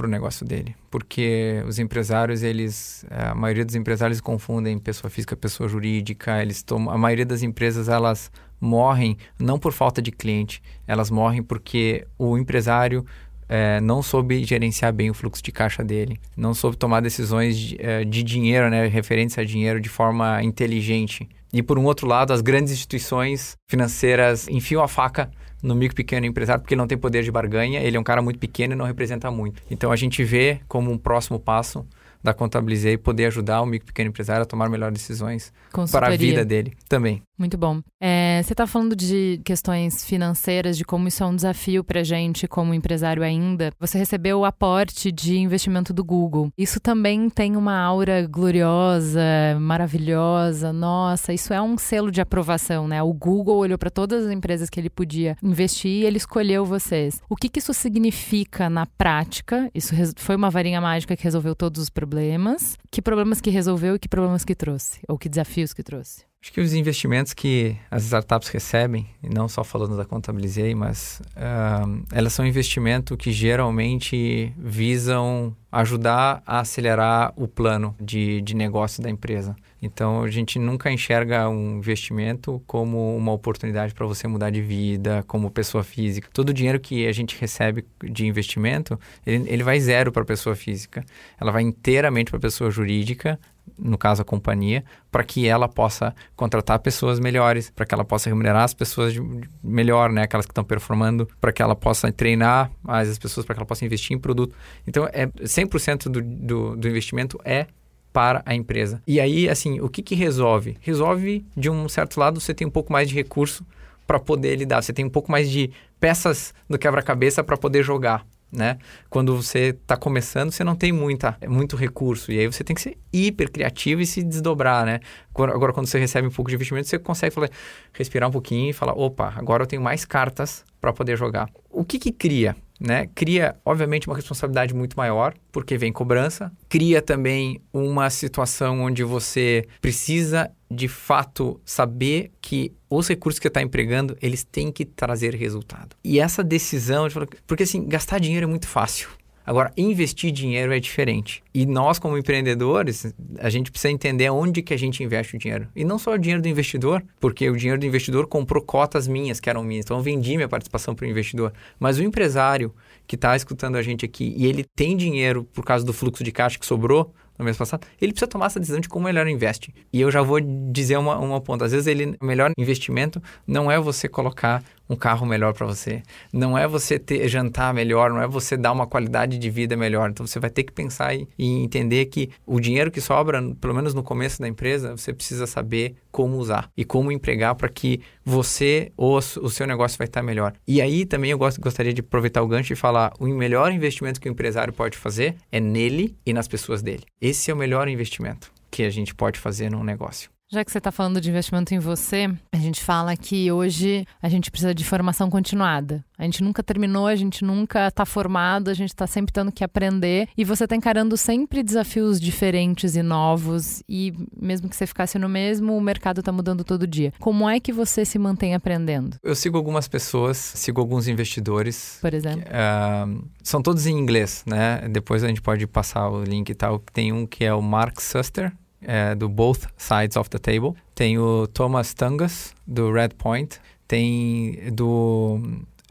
para o negócio dele, porque os empresários, eles, a maioria dos empresários confundem pessoa física, pessoa jurídica, eles tomam, a maioria das empresas elas morrem não por falta de cliente, elas morrem porque o empresário é, não soube gerenciar bem o fluxo de caixa dele, não soube tomar decisões de, é, de dinheiro, né, referentes a dinheiro de forma inteligente. E por um outro lado, as grandes instituições financeiras enfiam a faca no micro pequeno empresário porque ele não tem poder de barganha, ele é um cara muito pequeno e não representa muito. Então a gente vê como um próximo passo da Contabilizei poder ajudar o micro pequeno empresário a tomar melhores decisões para a vida dele também. Muito bom. É, você está falando de questões financeiras, de como isso é um desafio para gente como empresário ainda. Você recebeu o aporte de investimento do Google. Isso também tem uma aura gloriosa, maravilhosa. Nossa, isso é um selo de aprovação, né? O Google olhou para todas as empresas que ele podia investir e ele escolheu vocês. O que, que isso significa na prática? Isso foi uma varinha mágica que resolveu todos os problemas. Que problemas que resolveu e que problemas que trouxe? Ou que desafios que trouxe? Acho que os investimentos que as startups recebem, e não só falando da Contabilizei, mas uh, elas são investimento que geralmente visam ajudar a acelerar o plano de, de negócio da empresa. Então, a gente nunca enxerga um investimento como uma oportunidade para você mudar de vida, como pessoa física. Todo o dinheiro que a gente recebe de investimento, ele, ele vai zero para a pessoa física. Ela vai inteiramente para a pessoa jurídica, no caso a companhia, para que ela possa contratar pessoas melhores, para que ela possa remunerar as pessoas de, melhor, né, aquelas que estão performando, para que ela possa treinar mais as pessoas, para que ela possa investir em produto. Então, é 100% do, do, do investimento é para a empresa. E aí, assim, o que, que resolve? Resolve, de um certo lado, você tem um pouco mais de recurso para poder lidar, você tem um pouco mais de peças no quebra-cabeça para poder jogar né? Quando você está começando, você não tem muita, muito recurso. E aí você tem que ser hiper criativo e se desdobrar, né? Agora, agora, quando você recebe um pouco de investimento, você consegue falar, respirar um pouquinho e falar, opa, agora eu tenho mais cartas para poder jogar. O que que cria? Né? Cria, obviamente, uma responsabilidade muito maior, porque vem cobrança. Cria também uma situação onde você precisa, de fato, saber que os recursos que está empregando, eles têm que trazer resultado. E essa decisão, porque assim, gastar dinheiro é muito fácil. Agora, investir dinheiro é diferente. E nós, como empreendedores, a gente precisa entender onde que a gente investe o dinheiro. E não só o dinheiro do investidor, porque o dinheiro do investidor comprou cotas minhas, que eram minhas. Então, eu vendi minha participação para o investidor. Mas o empresário que está escutando a gente aqui e ele tem dinheiro por causa do fluxo de caixa que sobrou, no mês passado, ele precisa tomar essa decisão de como melhor investe. E eu já vou dizer uma, uma ponta. Às vezes, ele, o melhor investimento não é você colocar um carro melhor para você, não é você ter jantar melhor, não é você dar uma qualidade de vida melhor. Então, você vai ter que pensar e, e entender que o dinheiro que sobra, pelo menos no começo da empresa, você precisa saber como usar e como empregar para que você ou o seu negócio vai estar melhor. E aí também eu gosto, gostaria de aproveitar o gancho e falar: o melhor investimento que o empresário pode fazer é nele e nas pessoas dele. Esse é o melhor investimento que a gente pode fazer num negócio. Já que você está falando de investimento em você, a gente fala que hoje a gente precisa de formação continuada. A gente nunca terminou, a gente nunca está formado, a gente está sempre tendo que aprender. E você está encarando sempre desafios diferentes e novos. E mesmo que você ficasse no mesmo, o mercado está mudando todo dia. Como é que você se mantém aprendendo? Eu sigo algumas pessoas, sigo alguns investidores. Por exemplo? Uh, são todos em inglês, né? Depois a gente pode passar o link e tal. Tem um que é o Mark Suster, é, do Both Sides of the Table. Tem o Thomas Tungas, do Red Point. Tem do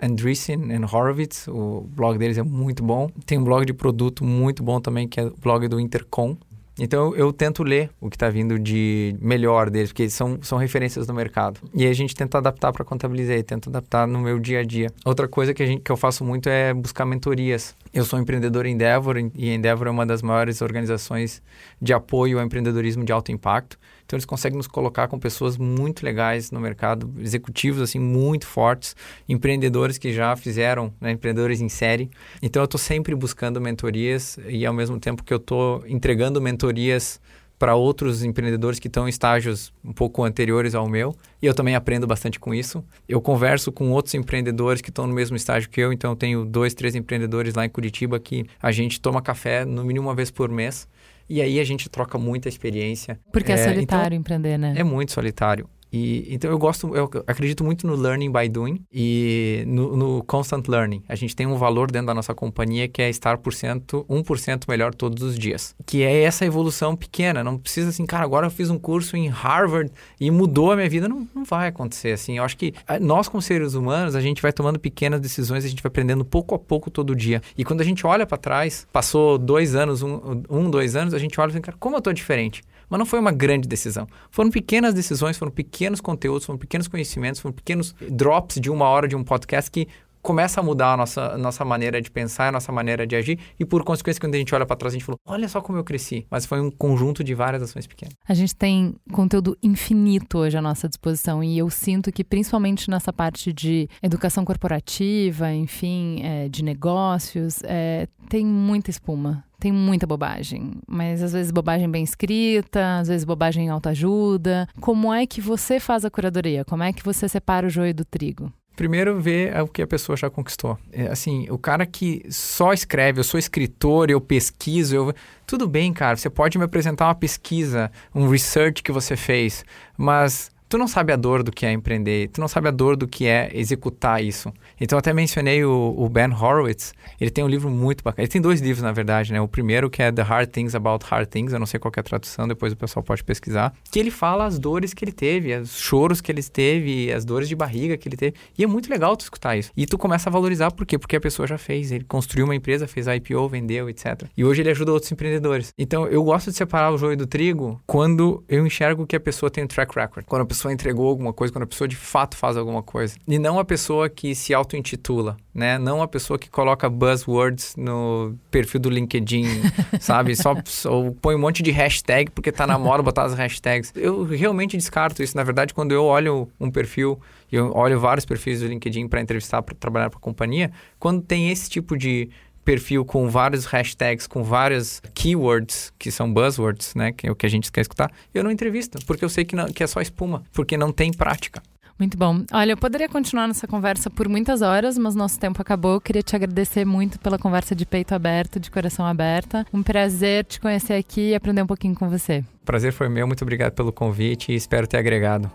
Andreessen and Horowitz, o blog deles é muito bom. Tem um blog de produto muito bom também, que é o blog do Intercom. Então eu tento ler o que está vindo de melhor deles, porque são, são referências no mercado. E a gente tenta adaptar para contabilizar, tenta adaptar no meu dia a dia. Outra coisa que, a gente, que eu faço muito é buscar mentorias. Eu sou empreendedor em Endeavor e Endeavor é uma das maiores organizações de apoio ao empreendedorismo de alto impacto. Então eles conseguem nos colocar com pessoas muito legais no mercado, executivos assim muito fortes, empreendedores que já fizeram, né, empreendedores em série. Então eu estou sempre buscando mentorias e ao mesmo tempo que eu estou entregando mentorias para outros empreendedores que estão em estágios um pouco anteriores ao meu. E eu também aprendo bastante com isso. Eu converso com outros empreendedores que estão no mesmo estágio que eu. Então, eu tenho dois, três empreendedores lá em Curitiba que a gente toma café no mínimo uma vez por mês. E aí a gente troca muita experiência. Porque é, é solitário então, empreender, né? É muito solitário. E, então eu gosto, eu acredito muito no learning by doing e no, no, constant learning. A gente tem um valor dentro da nossa companhia que é estar por cento, 1% melhor todos os dias. Que é essa evolução pequena. Não precisa assim, cara, agora eu fiz um curso em Harvard e mudou a minha vida. Não, não vai acontecer assim. Eu acho que ah, nós, como seres humanos, a gente vai tomando pequenas decisões, a gente vai aprendendo pouco a pouco todo dia. E quando a gente olha para trás, passou dois anos, um, um, dois anos, a gente olha e fala, cara, como eu tô diferente? Mas não foi uma grande decisão. Foram pequenas decisões, foram pequenos conteúdos, foram pequenos conhecimentos, foram pequenos drops de uma hora de um podcast que começa a mudar a nossa, nossa maneira de pensar, a nossa maneira de agir, e por consequência, quando a gente olha para trás, a gente falou: olha só como eu cresci. Mas foi um conjunto de várias ações pequenas. A gente tem conteúdo infinito hoje à nossa disposição, e eu sinto que, principalmente nessa parte de educação corporativa, enfim, é, de negócios, é, tem muita espuma tem muita bobagem, mas às vezes bobagem bem escrita, às vezes bobagem em autoajuda. Como é que você faz a curadoria? Como é que você separa o joio do trigo? Primeiro, ver o que a pessoa já conquistou. É, assim, o cara que só escreve, eu sou escritor, eu pesquiso, eu... tudo bem, cara, você pode me apresentar uma pesquisa, um research que você fez, mas tu não sabe a dor do que é empreender, tu não sabe a dor do que é executar isso. Então, até mencionei o, o, Ben Horowitz, ele tem um livro muito bacana. Ele tem dois livros, na verdade, né? O primeiro que é The Hard Things About Hard Things, eu não sei qual é a tradução, depois o pessoal pode pesquisar. Que ele fala as dores que ele teve, os choros que ele teve, as dores de barriga que ele teve. E é muito legal tu escutar isso. E tu começa a valorizar, por quê? Porque a pessoa já fez, ele construiu uma empresa, fez a IPO, vendeu, etc. E hoje ele ajuda outros empreendedores. Então, eu gosto de separar o joio do trigo quando eu enxergo que a pessoa tem um track record. Quando a pessoa pessoa entregou alguma coisa, quando a pessoa de fato faz alguma coisa. E não a pessoa que se auto-intitula, né? Não a pessoa que coloca buzzwords no perfil do LinkedIn, sabe? Só, só põe um monte de hashtag porque tá na moda botar as hashtags. Eu realmente descarto isso. Na verdade, quando eu olho um perfil, eu olho vários perfis do LinkedIn para entrevistar, para trabalhar para a companhia, quando tem esse tipo de perfil com vários hashtags, com várias keywords, que são buzzwords, né? Que é o que a gente quer escutar, eu não entrevisto, porque eu sei que, não, que é só espuma, porque não tem prática. Muito bom. Olha, eu poderia continuar nessa conversa por muitas horas, mas nosso tempo acabou. Eu queria te agradecer muito pela conversa de peito aberto, de coração aberto. Um prazer te conhecer aqui e aprender um pouquinho com você. Prazer foi meu. Muito obrigado pelo convite e espero ter agregado.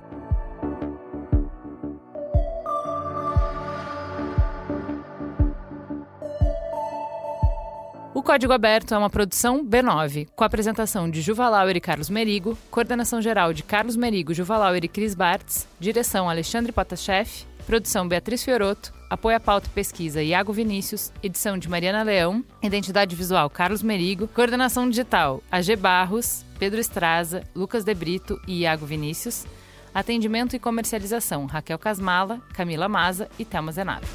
Código Aberto é uma produção B9, com a apresentação de Juva Lauer e Carlos Merigo, coordenação geral de Carlos Merigo, Juva Lauer e Cris Bartz, direção Alexandre Potashev, produção Beatriz Fioroto, apoio à pauta e pesquisa Iago Vinícius, edição de Mariana Leão, identidade visual Carlos Merigo, coordenação digital AG Barros, Pedro Estraza, Lucas De Brito e Iago Vinícius, atendimento e comercialização Raquel Casmala, Camila Maza e Thelma Zenaro.